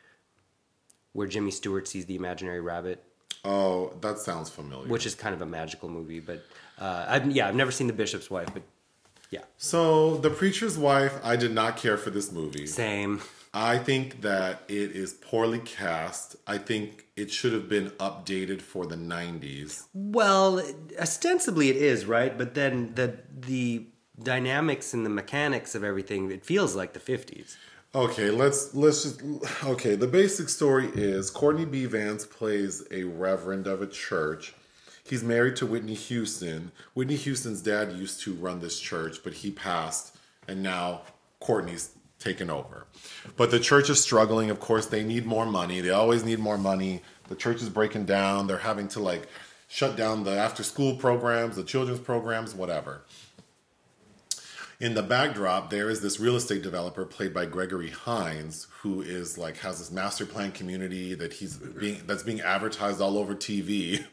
where Jimmy Stewart sees the imaginary rabbit, Oh, that sounds familiar. which is kind of a magical movie. But uh, I've, yeah, I've never seen The Bishop's Wife, but yeah, So, The Preacher's Wife, I did not care for this movie. same. I think that it is poorly cast. I think it should have been updated for the 90s. Well, ostensibly it is right, but then the the dynamics and the mechanics of everything it feels like the 50s. Okay, let's let's just okay, the basic story is Courtney B. Vance plays a reverend of a church. He's married to Whitney Houston. Whitney Houston's dad used to run this church, but he passed and now Courtney's taken over. But the church is struggling. Of course, they need more money. They always need more money. The church is breaking down. They're having to like shut down the after school programs, the children's programs, whatever. In the backdrop, there is this real estate developer played by Gregory Hines, who is like has this master plan community that he's being that's being advertised all over TV.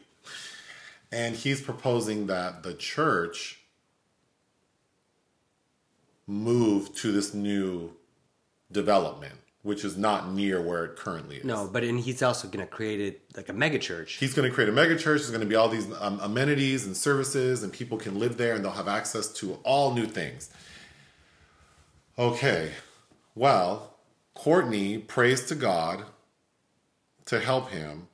And he's proposing that the church move to this new development, which is not near where it currently is. No, but and he's also going to create it like a mega church. He's going to create a mega church. There's going to be all these um, amenities and services, and people can live there and they'll have access to all new things. Okay, well, Courtney prays to God to help him,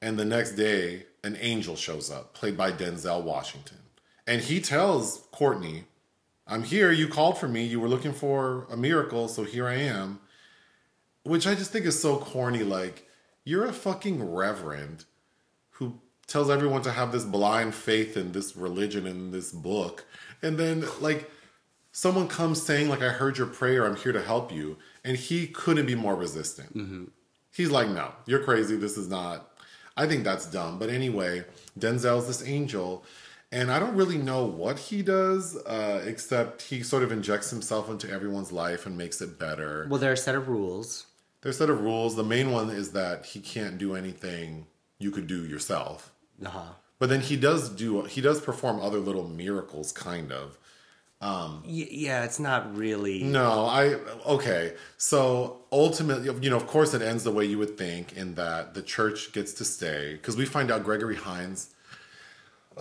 and the next day, an angel shows up, played by Denzel Washington. And he tells Courtney, I'm here. You called for me. You were looking for a miracle, so here I am. Which I just think is so corny. Like, you're a fucking reverend who tells everyone to have this blind faith in this religion and this book. And then, like, someone comes saying, like, I heard your prayer. I'm here to help you. And he couldn't be more resistant. He's like, no, you're crazy. This is not. I think that's dumb. But anyway, Denzel's this angel. And I don't really know what he does, uh, except he sort of injects himself into everyone's life and makes it better. well, there are a set of rules. There's a set of rules. The main one is that he can't do anything you could do yourself. Uh-huh. But then he does do he does perform other little miracles, kind of. Y- yeah, it's not really. No, I okay. So ultimately, you know, of course, it ends the way you would think, in that the church gets to stay because we find out Gregory Hines.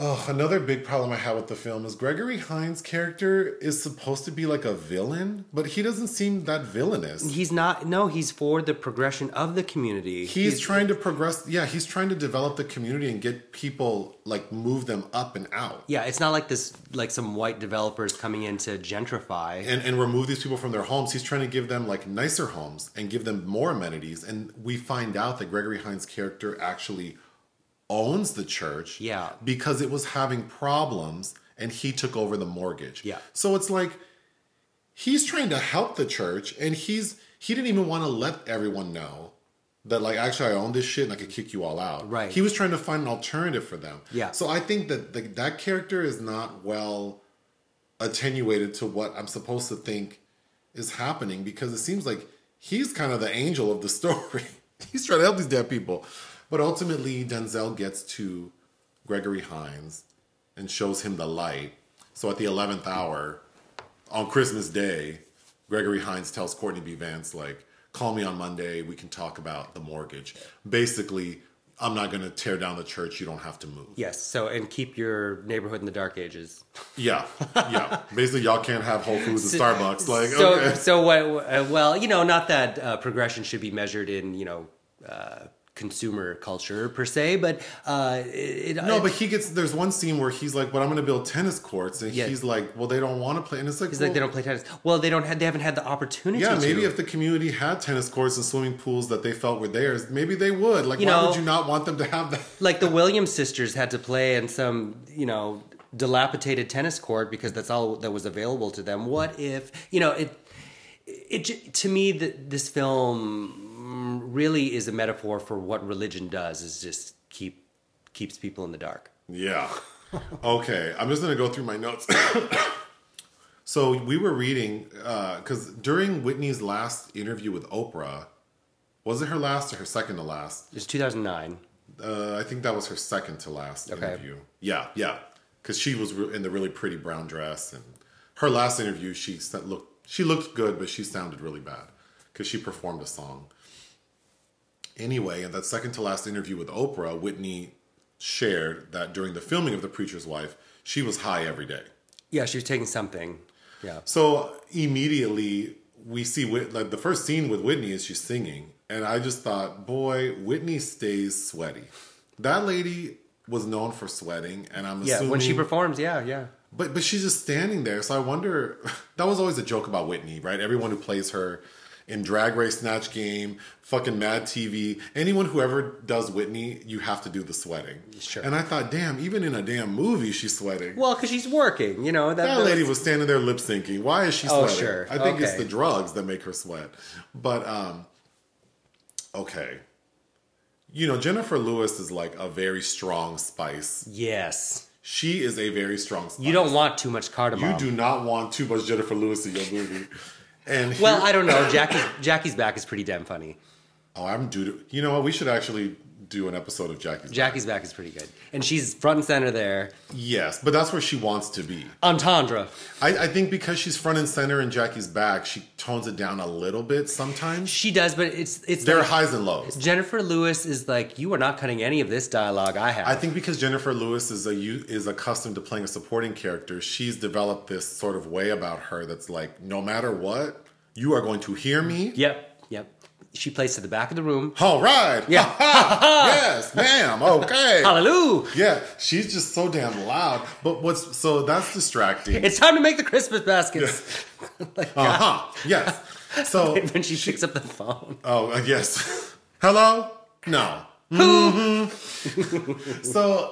Oh, another big problem I have with the film is Gregory Hines' character is supposed to be like a villain, but he doesn't seem that villainous. He's not. No, he's for the progression of the community. He's trying to progress. Yeah, he's trying to develop the community and get people like move them up and out. Yeah, it's not like this, like some white developers coming in to gentrify. and, and remove these people from their homes. He's trying to give them like nicer homes and give them more amenities. And we find out that Gregory Hines' character actually owns the church. Yeah. Because it was having problems and he took over the mortgage. Yeah. So it's like he's trying to help the church and he's he didn't even want to let everyone know that like actually I own this shit and I could kick you all out. Right. He was trying to find an alternative for them. Yeah. So I think that the, that character is not well attenuated to what I'm supposed to think is happening because it seems like he's kind of the angel of the story. he's trying to help these dead people. But ultimately, Denzel gets to Gregory Hines and shows him the light. So at the 11th hour, on Christmas Day, Gregory Hines tells Courtney B. Vance, like, call me on Monday. We can talk about the mortgage. Basically, I'm not going to tear down the church. You don't have to move. yes. So and keep your neighborhood in the dark ages. Yeah, yeah. Basically, y'all can't have Whole Foods and Starbucks. Like, so okay. so what? Uh, well, you know, not that uh, progression should be measured in you know. Uh, consumer culture per se but uh it, No, but he gets. There's one scene where he's like, "But I'm going to build tennis courts," and Yeah. he's like, "Well, they don't want to play." And it's like, It's like they don't play tennis. Well, they don't have. They haven't had the opportunity. Yeah, maybe to. if the community had tennis courts and swimming pools that they felt were theirs, maybe they would. Like, You why know- would you not want them to have that? like the Williams sisters had to play in some, you know, dilapidated tennis court because that's all that was available to them. What if, you know, it, it to me that this film really is a metaphor for what religion does is just keep keeps people in the dark. Yeah. Okay, I'm just gonna go through my notes. so we were reading because during Whitney's last interview with Oprah, was it her last or her second to last? It's 2009. Uh, I think that was her second to last Okay. interview. Yeah, yeah, because she was re- in the really pretty brown dress, and her last interview, she looked she looked good, but she sounded really bad because she performed a song. Anyway, in that second to last interview with Oprah, Whitney shared that during the filming of The Preacher's Wife, she was high every day. Yeah, she was taking something. Yeah. So immediately we see Whit- like the first scene with Whitney is she's singing, and I just thought, boy, Whitney stays sweaty. That lady was known for sweating, and I'm Yeah, assuming when she performs, yeah, yeah. but but she's just standing there. So I wonder. That was always a joke about Whitney, right? Everyone who plays her in Drag Race, Snatch Game, fucking Mad TV, anyone who ever does Whitney, you have to do the sweating. Sure. And I thought, damn, even in a damn movie, she's sweating. Well, because she's working, you know. That, That lady was standing there lip syncing. Why is she Oh, sweating? sure. I think it's the drugs that make her sweat. But um okay. You know, Jennifer Lewis is like a very strong spice. Yes. She is a very strong spice. You don't want too much cardamom. you do not want too much Jennifer Lewis in your movie. And Well, here- I don't know. Jackie's Jackie's back is pretty damn funny. oh, I'm due to. You know what? We should actually do an episode of Jackie's. Jackie's back is pretty good, and she's front and center there. Yes, but that's where she wants to be. Entendre. I, I think because she's front and center in Jackie's back, she tones it down a little bit sometimes. She does, but it's it's There are like- highs and lows. Jennifer Lewis is like, you are not cutting any of this dialogue I have. I think because Jennifer Lewis is a u- is accustomed to playing a supporting character, she's developed this sort of way about her that's like, no matter what, you are going to hear me. Yep. She plays to the back of the room. All right. Yeah. yes, ma'am. Okay. Hallelujah! Yeah, she's just so damn loud. But what's so that's distracting. It's time to make the Christmas baskets. like, Uh huh. Yes. So when she picks up the phone. Oh, uh, yes. Hello? No. Mhm. so,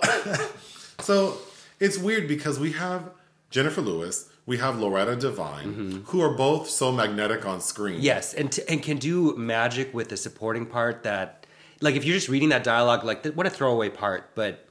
so it's weird because we have Jennifer Lewis, we have Loretta Devine, mm-hmm. who are both so magnetic on screen. Yes, and t- and can do magic with the supporting part that, like, if you're just reading that dialogue, like, what a throwaway part, but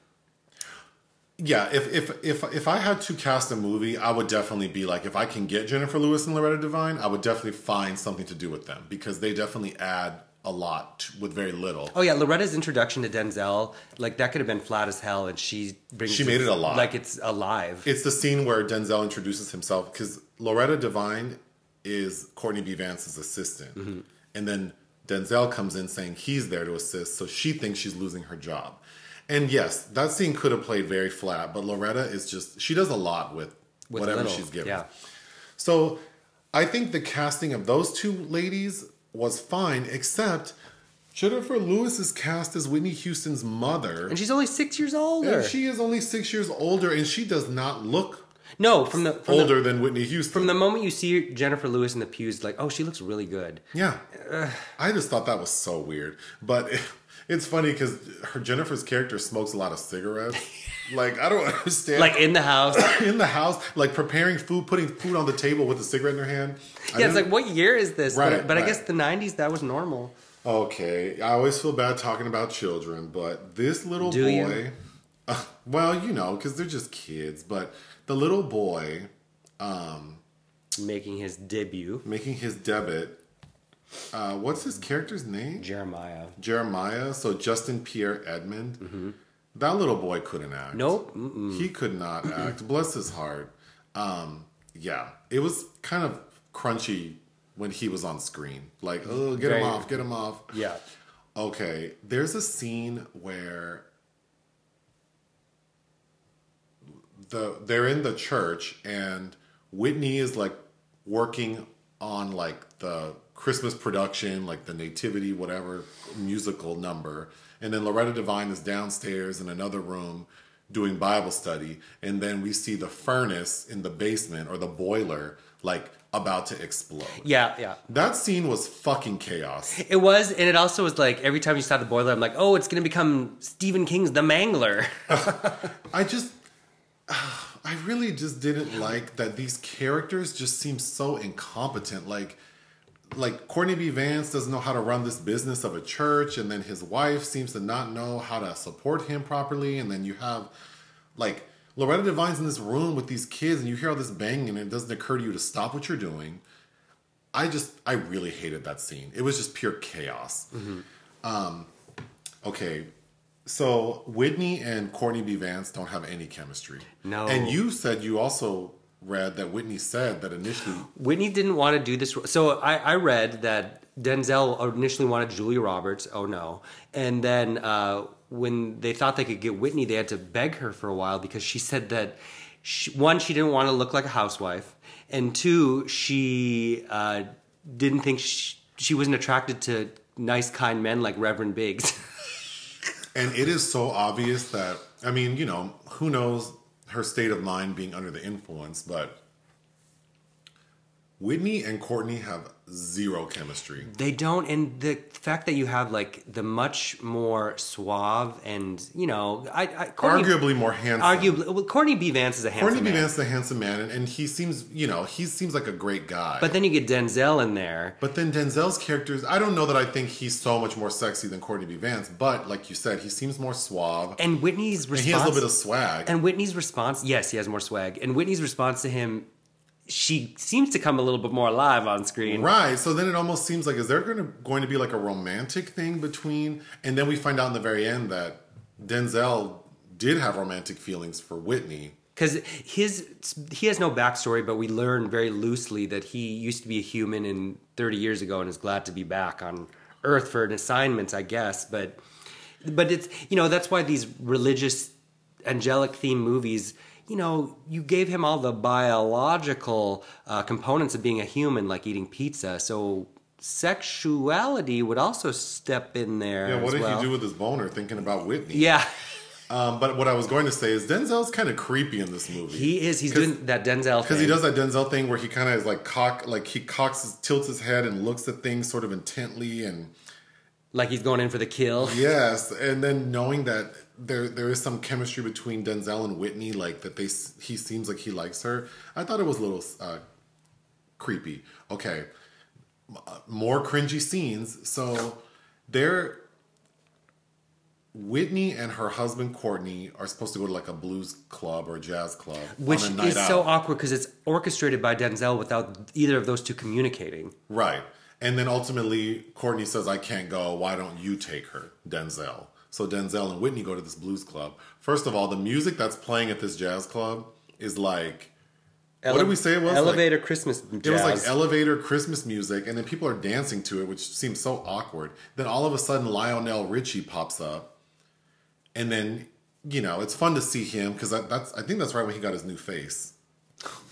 Yeah, if if if if I had to cast a movie, I would definitely be like, if I can get Jennifer Lewis and Loretta Devine, I would definitely find something to do with them because they definitely add a lot with very little. Oh yeah, Loretta's introduction to Denzel, like that could have been flat as hell, and she brings She made it alive. like it's alive. It's the scene where Denzel introduces himself because Loretta Devine is Courtney B. Vance's assistant. Mm-hmm. And then Denzel comes in saying he's there to assist, so she thinks she's losing her job. And yes, that scene could have played very flat, but Loretta is just, she does a lot with, with whatever little, she's given. Yeah, So I think the casting of those two ladies was fine, except Jennifer Lewis is cast as Whitney Houston's mother. and she's only six years older. And she is only six years older, and she does not look no, from the from older The, than Whitney Houston. from the moment you see Jennifer Lewis in the pews, like, oh, she looks really good. yeah, I just thought that was so weird. But it, it's funny because her Jennifer's character smokes a lot of cigarettes. like I don't understand. Like in the house. in the house, like preparing food, putting food on the table with a cigarette in her hand. I yeah, it's like, what year is this? Right, but but I guess the '90s that was normal. Okay, I always feel bad talking about children, but this little Do you? boy, uh, well, you know, because they're just kids, but the little boy Making his debut, making his debut, uh, what's his character's name? Jeremiah. Jeremiah. So Justin Pierre Edmond. That little boy couldn't act. Nope. Mm-mm. He could not act. Bless his heart. Um, yeah, it was kind of crunchy when he was on screen. Like, oh, get Very- him off, get him off. Yeah. Okay, there's a scene where the they're in the church and Whitney is like working on like the Christmas production, like the nativity whatever musical number, and then Loretta Devine is downstairs in another room doing Bible study, and then we see the furnace in the basement or the boiler like about to explode. Yeah, yeah. That scene was fucking chaos. It was, and it also was like every time you saw the boiler, I'm like, oh, it's gonna become Stephen King's The Mangler. I just, I really just didn't like that these characters just seem so incompetent. Like, like Courtney B. Vance doesn't know how to run this business of a church, and then his wife seems to not know how to support him properly, and then you have, like, Loretta Devine's in this room with these kids, and you hear all this banging, and it doesn't occur to you to stop what you're doing. I just, I really hated that scene. It was just pure chaos. Um, okay, so Whitney and Courtney B. Vance don't have any chemistry. No. And you said you also read that Whitney said that initially. Whitney didn't want to do this. So I, I read that Denzel initially wanted Julia Roberts. Oh no! And then uh, when they thought they could get Whitney, they had to beg her for a while because she said that she, one, she didn't want to look like a housewife, and two, she uh, didn't think she, she wasn't attracted to nice, kind men like Reverend Biggs. And it is so obvious that, I mean, you know, who knows her state of mind being under the influence, but Whitney and Courtney have zero chemistry. They don't, and the fact that you have like the much more suave and you know, I, I Courtney, Arguably more handsome. arguably, well, Courtney B. Vance is a handsome Courtney B. man. Vance is a handsome man, and, and he seems, you know, he seems like a great guy. But then you get Denzel in there. But then Denzel's characters, I don't know that I think he's so much more sexy than Courtney B. Vance, but like you said, he seems more suave. And Whitney's response. And he has a little bit of swag. And Whitney's response, yes, he has more swag. And Whitney's response to him, she seems to come a little bit more alive on screen. Right. So then it almost seems like is there going to going to be like a romantic thing between and then we find out in the very end that Denzel did have romantic feelings for Whitney. Because his he has no backstory, but we learn very loosely that he used to be a human in 30 years ago and is glad to be back on Earth for an assignment, I guess. But but it's you know that's why these religious angelic theme movies you know you gave him all the biological uh, components of being a human like eating pizza so sexuality would also step in there Yeah, what did well. he do with his boner thinking about Whitney? yeah Um, but what I was going to say is Denzel's kind of creepy in this movie. he is He's doing that denzel because he does that Denzel thing where he kind of is like cock, like he cocks, his, tilts his head and looks at things sort of intently, and like he's going in for the kill yes, and then knowing that there there is some chemistry between Denzel and Whitney, like that they he seems like he likes her. I thought it was a little uh, creepy. Okay, uh, more cringy scenes. So they're Whitney and her husband Courtney are supposed to go to like a blues club or a jazz club, which on a night is out. so awkward because it's orchestrated by Denzel without either of those two communicating. Right. And then ultimately, Courtney says, I can't go. Why don't you take her, Denzel? So Denzel and Whitney go to this blues club. First of all, the music that's playing at this jazz club is like, what did we say it was? Elevator Christmas jazz. It was like elevator Christmas music, and then people are dancing to it, which seems so awkward. Then all of a sudden, Lionel Richie pops up, and then you know it's fun to see him because that, that's I think that's right when he got his new face.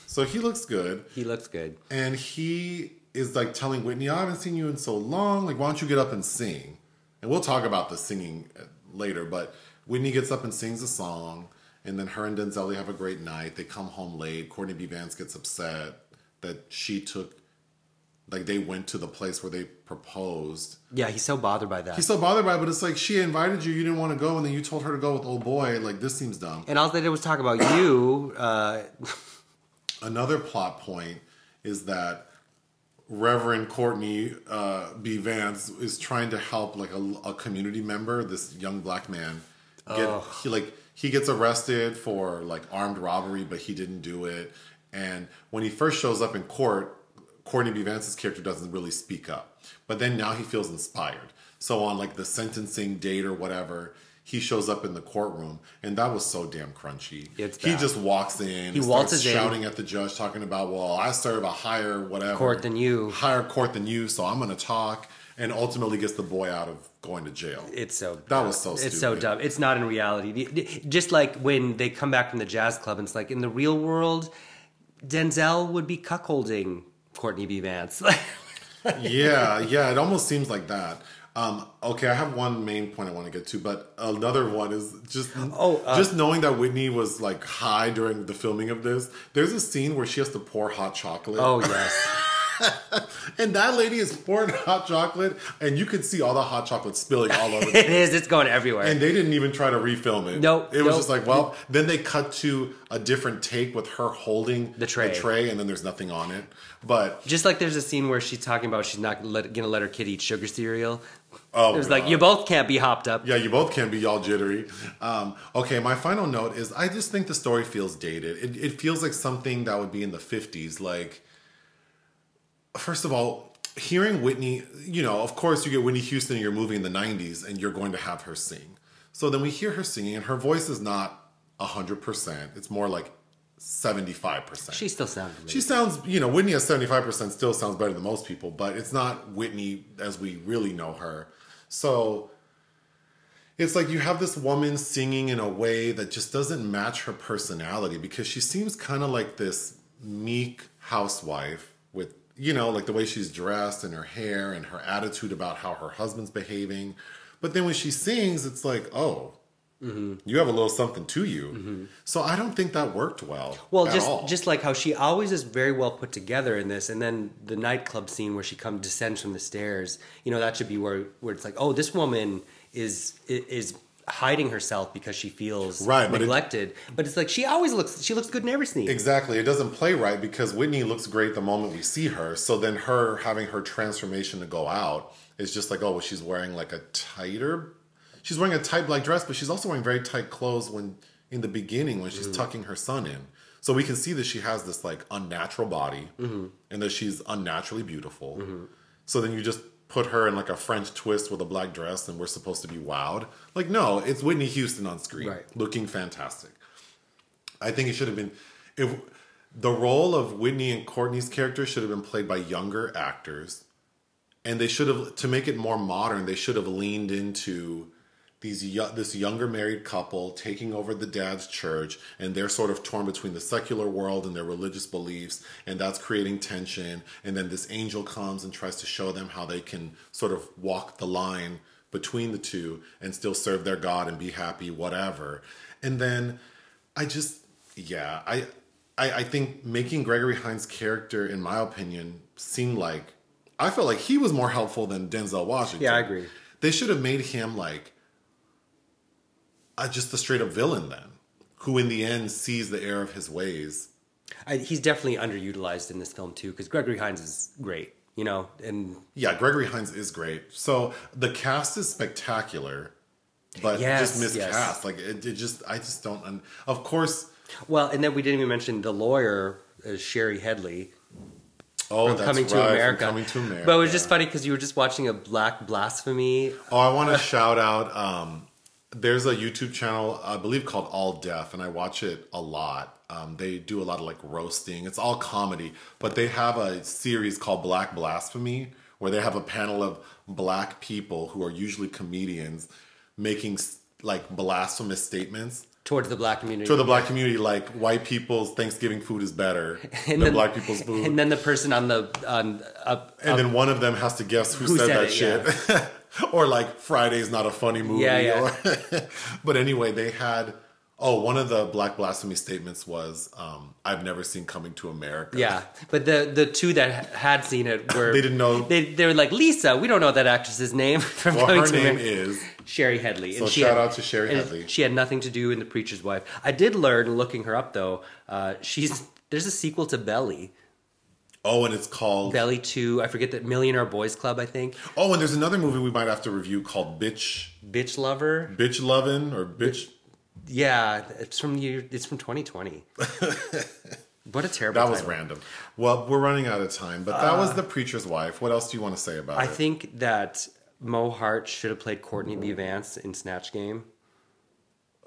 So he looks good, he looks good. and he is like telling Whitney, "I haven't seen you in so long. Like, why don't you get up and sing?" And we'll talk about the singing uh, later. But Whitney gets up and sings a song, and then her and Denzel they have a great night. They come home late. Courtney B. Vance gets upset that she took, like, they went to the place where they proposed. Yeah, he's so bothered by that. He's so bothered by it, but it's like she invited you, you didn't want to go, and then you told her to go with old boy. Like, this seems dumb. and all they did was talk about you. Uh, Another plot point is that Reverend Courtney uh, B. Vance is trying to help like a, a community member, this young black man. Get, he like he gets arrested for like armed robbery, but he didn't do it. And when he first shows up in court, Courtney B. Vance's character doesn't really speak up. But then now he feels inspired. So on like the sentencing date or whatever, he shows up in the courtroom, and that was so damn crunchy. It's he bad. just walks in, He waltzes starts in. shouting at the judge, talking about, "Well, I serve a higher whatever Court than you." higher court than you, so I'm going to talk." And ultimately gets the boy out of going to jail. It's so That was so It's so dumb. It's not in reality. Just like when they come back from the jazz club, and it's like in the real world, Denzel would be cuckolding Courtney B. Vance. yeah, yeah, it almost seems like that. Um, okay, I have one main point I want to get to, but another one is just Oh, uh, just knowing that Whitney was like high during the filming of this. There's a scene where she has to pour hot chocolate. oh yes, and that lady is pouring hot chocolate, and you could see all the hot chocolate spilling all over. it is. It's going everywhere. And they didn't even try to refilm it. Nope, It was nope. just like, well, then they cut to a different take with her holding The tray. and then there's nothing on it. But Just like there's a scene where she's talking about she's not let, gonna let her kid eat sugar cereal. Oh, It was like you both can't be hopped up. Yeah, you both can't be y'all jittery. Um, okay, my final note is I just think the story feels dated. It, it feels like something that would be in the 50s. Like, first of all, hearing Whitney, you know, of course, you get Whitney Houston in your movie in the 90s and you're going to have her sing. So then we hear her singing, and her voice is not 100%, it's more like 75%. She still sounded. She sounds, you know, Whitney at 75% still sounds better than most people, but it's not Whitney as we really know her. So it's like you have this woman singing in a way that just doesn't match her personality because she seems kind of like this meek housewife with, you know, like the way she's dressed and her hair and her attitude about how her husband's behaving. But then when she sings, it's like, oh, Mm-hmm. you have a little something to you. Mm-hmm. So I don't think that worked well. Well, just all. just like how she always is very well put together in this, and then the nightclub scene where she comes descends from the stairs. You know, that should be where where it's like, oh, this woman is is hiding herself because she feels Right, but it- neglected. but it's like she always looks she looks good in every scene. Exactly. It doesn't play right because Whitney looks great the moment we see her. So then her having her transformation to go out is just like, oh, well, she's wearing like a tighter. She's wearing a tight black dress, but she's also wearing very tight clothes when in the beginning when she's mm-hmm. tucking her son in. So we can see that she has this like unnatural body mm-hmm. and that she's unnaturally beautiful. Mm-hmm. So then you just put her in like a French twist with a black dress and we're supposed to be wowed. Like, no, it's Whitney Houston on screen Right. looking fantastic. I think it should have been if the role of Whitney and Courtney's character should have been played by younger actors, and they should have to make it more modern. They should have leaned into these this younger married couple taking over the dad's church, and they're sort of torn between the secular world and their religious beliefs, and that's creating tension. And then this angel comes and tries to show them how they can sort of walk the line between the two and still serve their God and be happy, whatever. And then I just, yeah, I, I, I think making Gregory Hines' character, in my opinion, seemed like I felt like he was more helpful than Denzel Washington. Yeah, I agree. They should have made him like a, just a straight up villain then, who in the end sees the error of his ways. I, he's definitely underutilized in this film too because Gregory Hines is great. You know, and Yeah, Gregory Hines is great. So the cast is spectacular, but Yes, just miscast. yes. Like it, it just, I just don't. un- Of course, well, and then we didn't even mention the lawyer, uh, Shari Headley. Oh, that's Coming to right, from America. Coming to America. But it was just funny because you were just watching a black blasphemy. Oh, I want to shout out. Um, there's a YouTube channel I believe called All Def, and I watch it a lot. Um, they do a lot of like roasting. It's all comedy, but they have a series called Black Blasphemy, where they have a panel of black people who are usually comedians making like blasphemous statements Towards the black community. to the black community, like white people's Thanksgiving food is better than then- black people's food. and then the person on the on up, and then one of them has to guess who, Who said, said that it, shit. or like Friday's not a funny movie. Yeah, yeah. Or but anyway, they had oh, one of the black blasphemy statements was um, I've never seen Coming to America. yeah. But the the two that had seen it were They didn't know- They they were like Lisa. We don't know that actress's name from Well, Coming her to name America. is Shari Headley. So shout out to Shari and Headley. She had nothing to do in The Preacher's Wife. I did learn looking her up though. Uh, she's there's a sequel to Belly. Oh, and it's called Belly Two. I forget that Millionaire Boys Club. I think Oh, and there's another movie we might have to review called Bitch Bitch Lover. Bitch Lovin' or Bitch Yeah, it's from year. It's from 2020. what a terrible. that was title. random. Well, we're running out of time, but that was uh, the preacher's wife. What else do you want to say about I it? I think that Mo Heart should have played Courtney B. Vance in Snatch Game.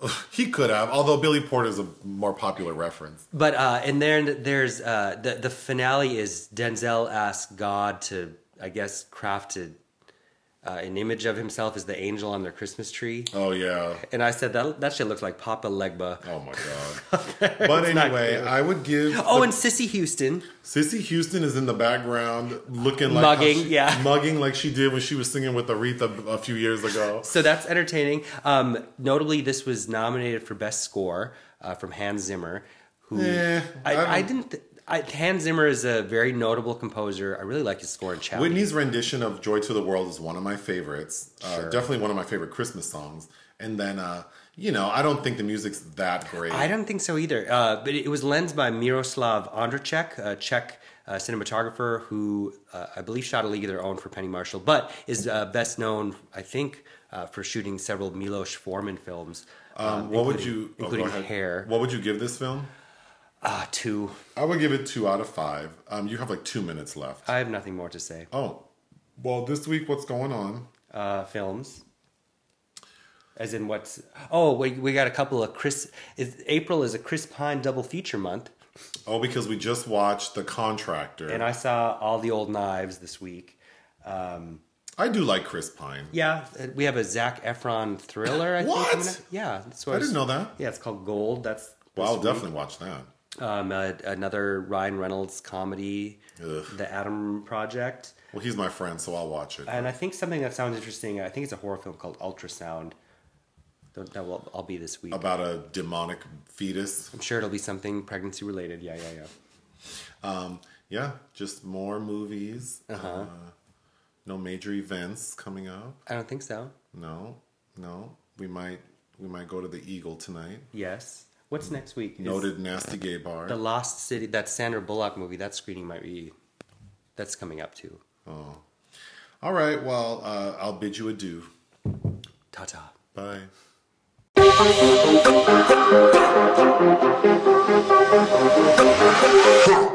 he could have, although Billy Porter is a more popular reference. But uh, and then there's uh, the the finale is Denzel asks God to I guess craft a, uh, an image of himself as the angel on their Christmas tree. Oh yeah. And I said that that shit looks like Papa Legba. Oh my god. but anyway. I would give. Oh, the- and Cissy Houston. Cissy Houston is in the background, looking like Mugging, she- yeah. mugging like she did when she was singing with Aretha a few years ago. So that's entertaining. Um, notably, this was nominated for best score uh, from Hans Zimmer, who Eh, I I, I didn't. Th- I, Hans Zimmer is a very notable composer. I really like his score in Chow. Whitney's rendition of "Joy to the World" is one of my favorites. Uh, Definitely one of my favorite Christmas songs. And then, uh, you know, I don't think the music's that great. I don't think so either. Uh, but it was lensed by Miroslav Ondříček, a Czech uh, cinematographer who uh, I believe shot a league of their own for Penny Marshall, but is uh, best known, I think, uh, for shooting several Milos Forman films. um, what would you? oh, including. Hair? What would you give this film? Ah, two. I would give it two out of five. Um, you have like two minutes left. I have nothing more to say. Oh, well, this week what's going on? uh, films. As in what's oh we, we got a couple of Chris is, April is a Chris Pine double feature month Oh, because we just watched The Contractor. and I saw all the old knives this week. Um, I do like Chris Pine. Yeah, uh, we have a Zac Efron thriller. I What? think. Yeah, that's what I was- didn't know that. Yeah, it's called Gold. That's Well, I'll week. definitely watch that. Um, uh, another Ryan Reynolds comedy, Ugh. The Adam Project, Well, he's my friend, so I'll watch it. and I think something that sounds interesting. I think it's a horror film called Ultrasound. That will be this week. About a demonic fetus. I'm sure it'll be something pregnancy related. Yeah, yeah, yeah. Um, yeah, just more movies. Uh-huh. Uh, no major events coming up. I don't think so. No, no. We might we might go to the Eagle tonight. Yes. What's next week? Is Noted nasty gay bar. The Lost City, that Sandra Bullock movie, that screening might be, that's coming up too. oh. All right. Well, uh, I'll bid you adieu. Ta ta. Bye. Huh.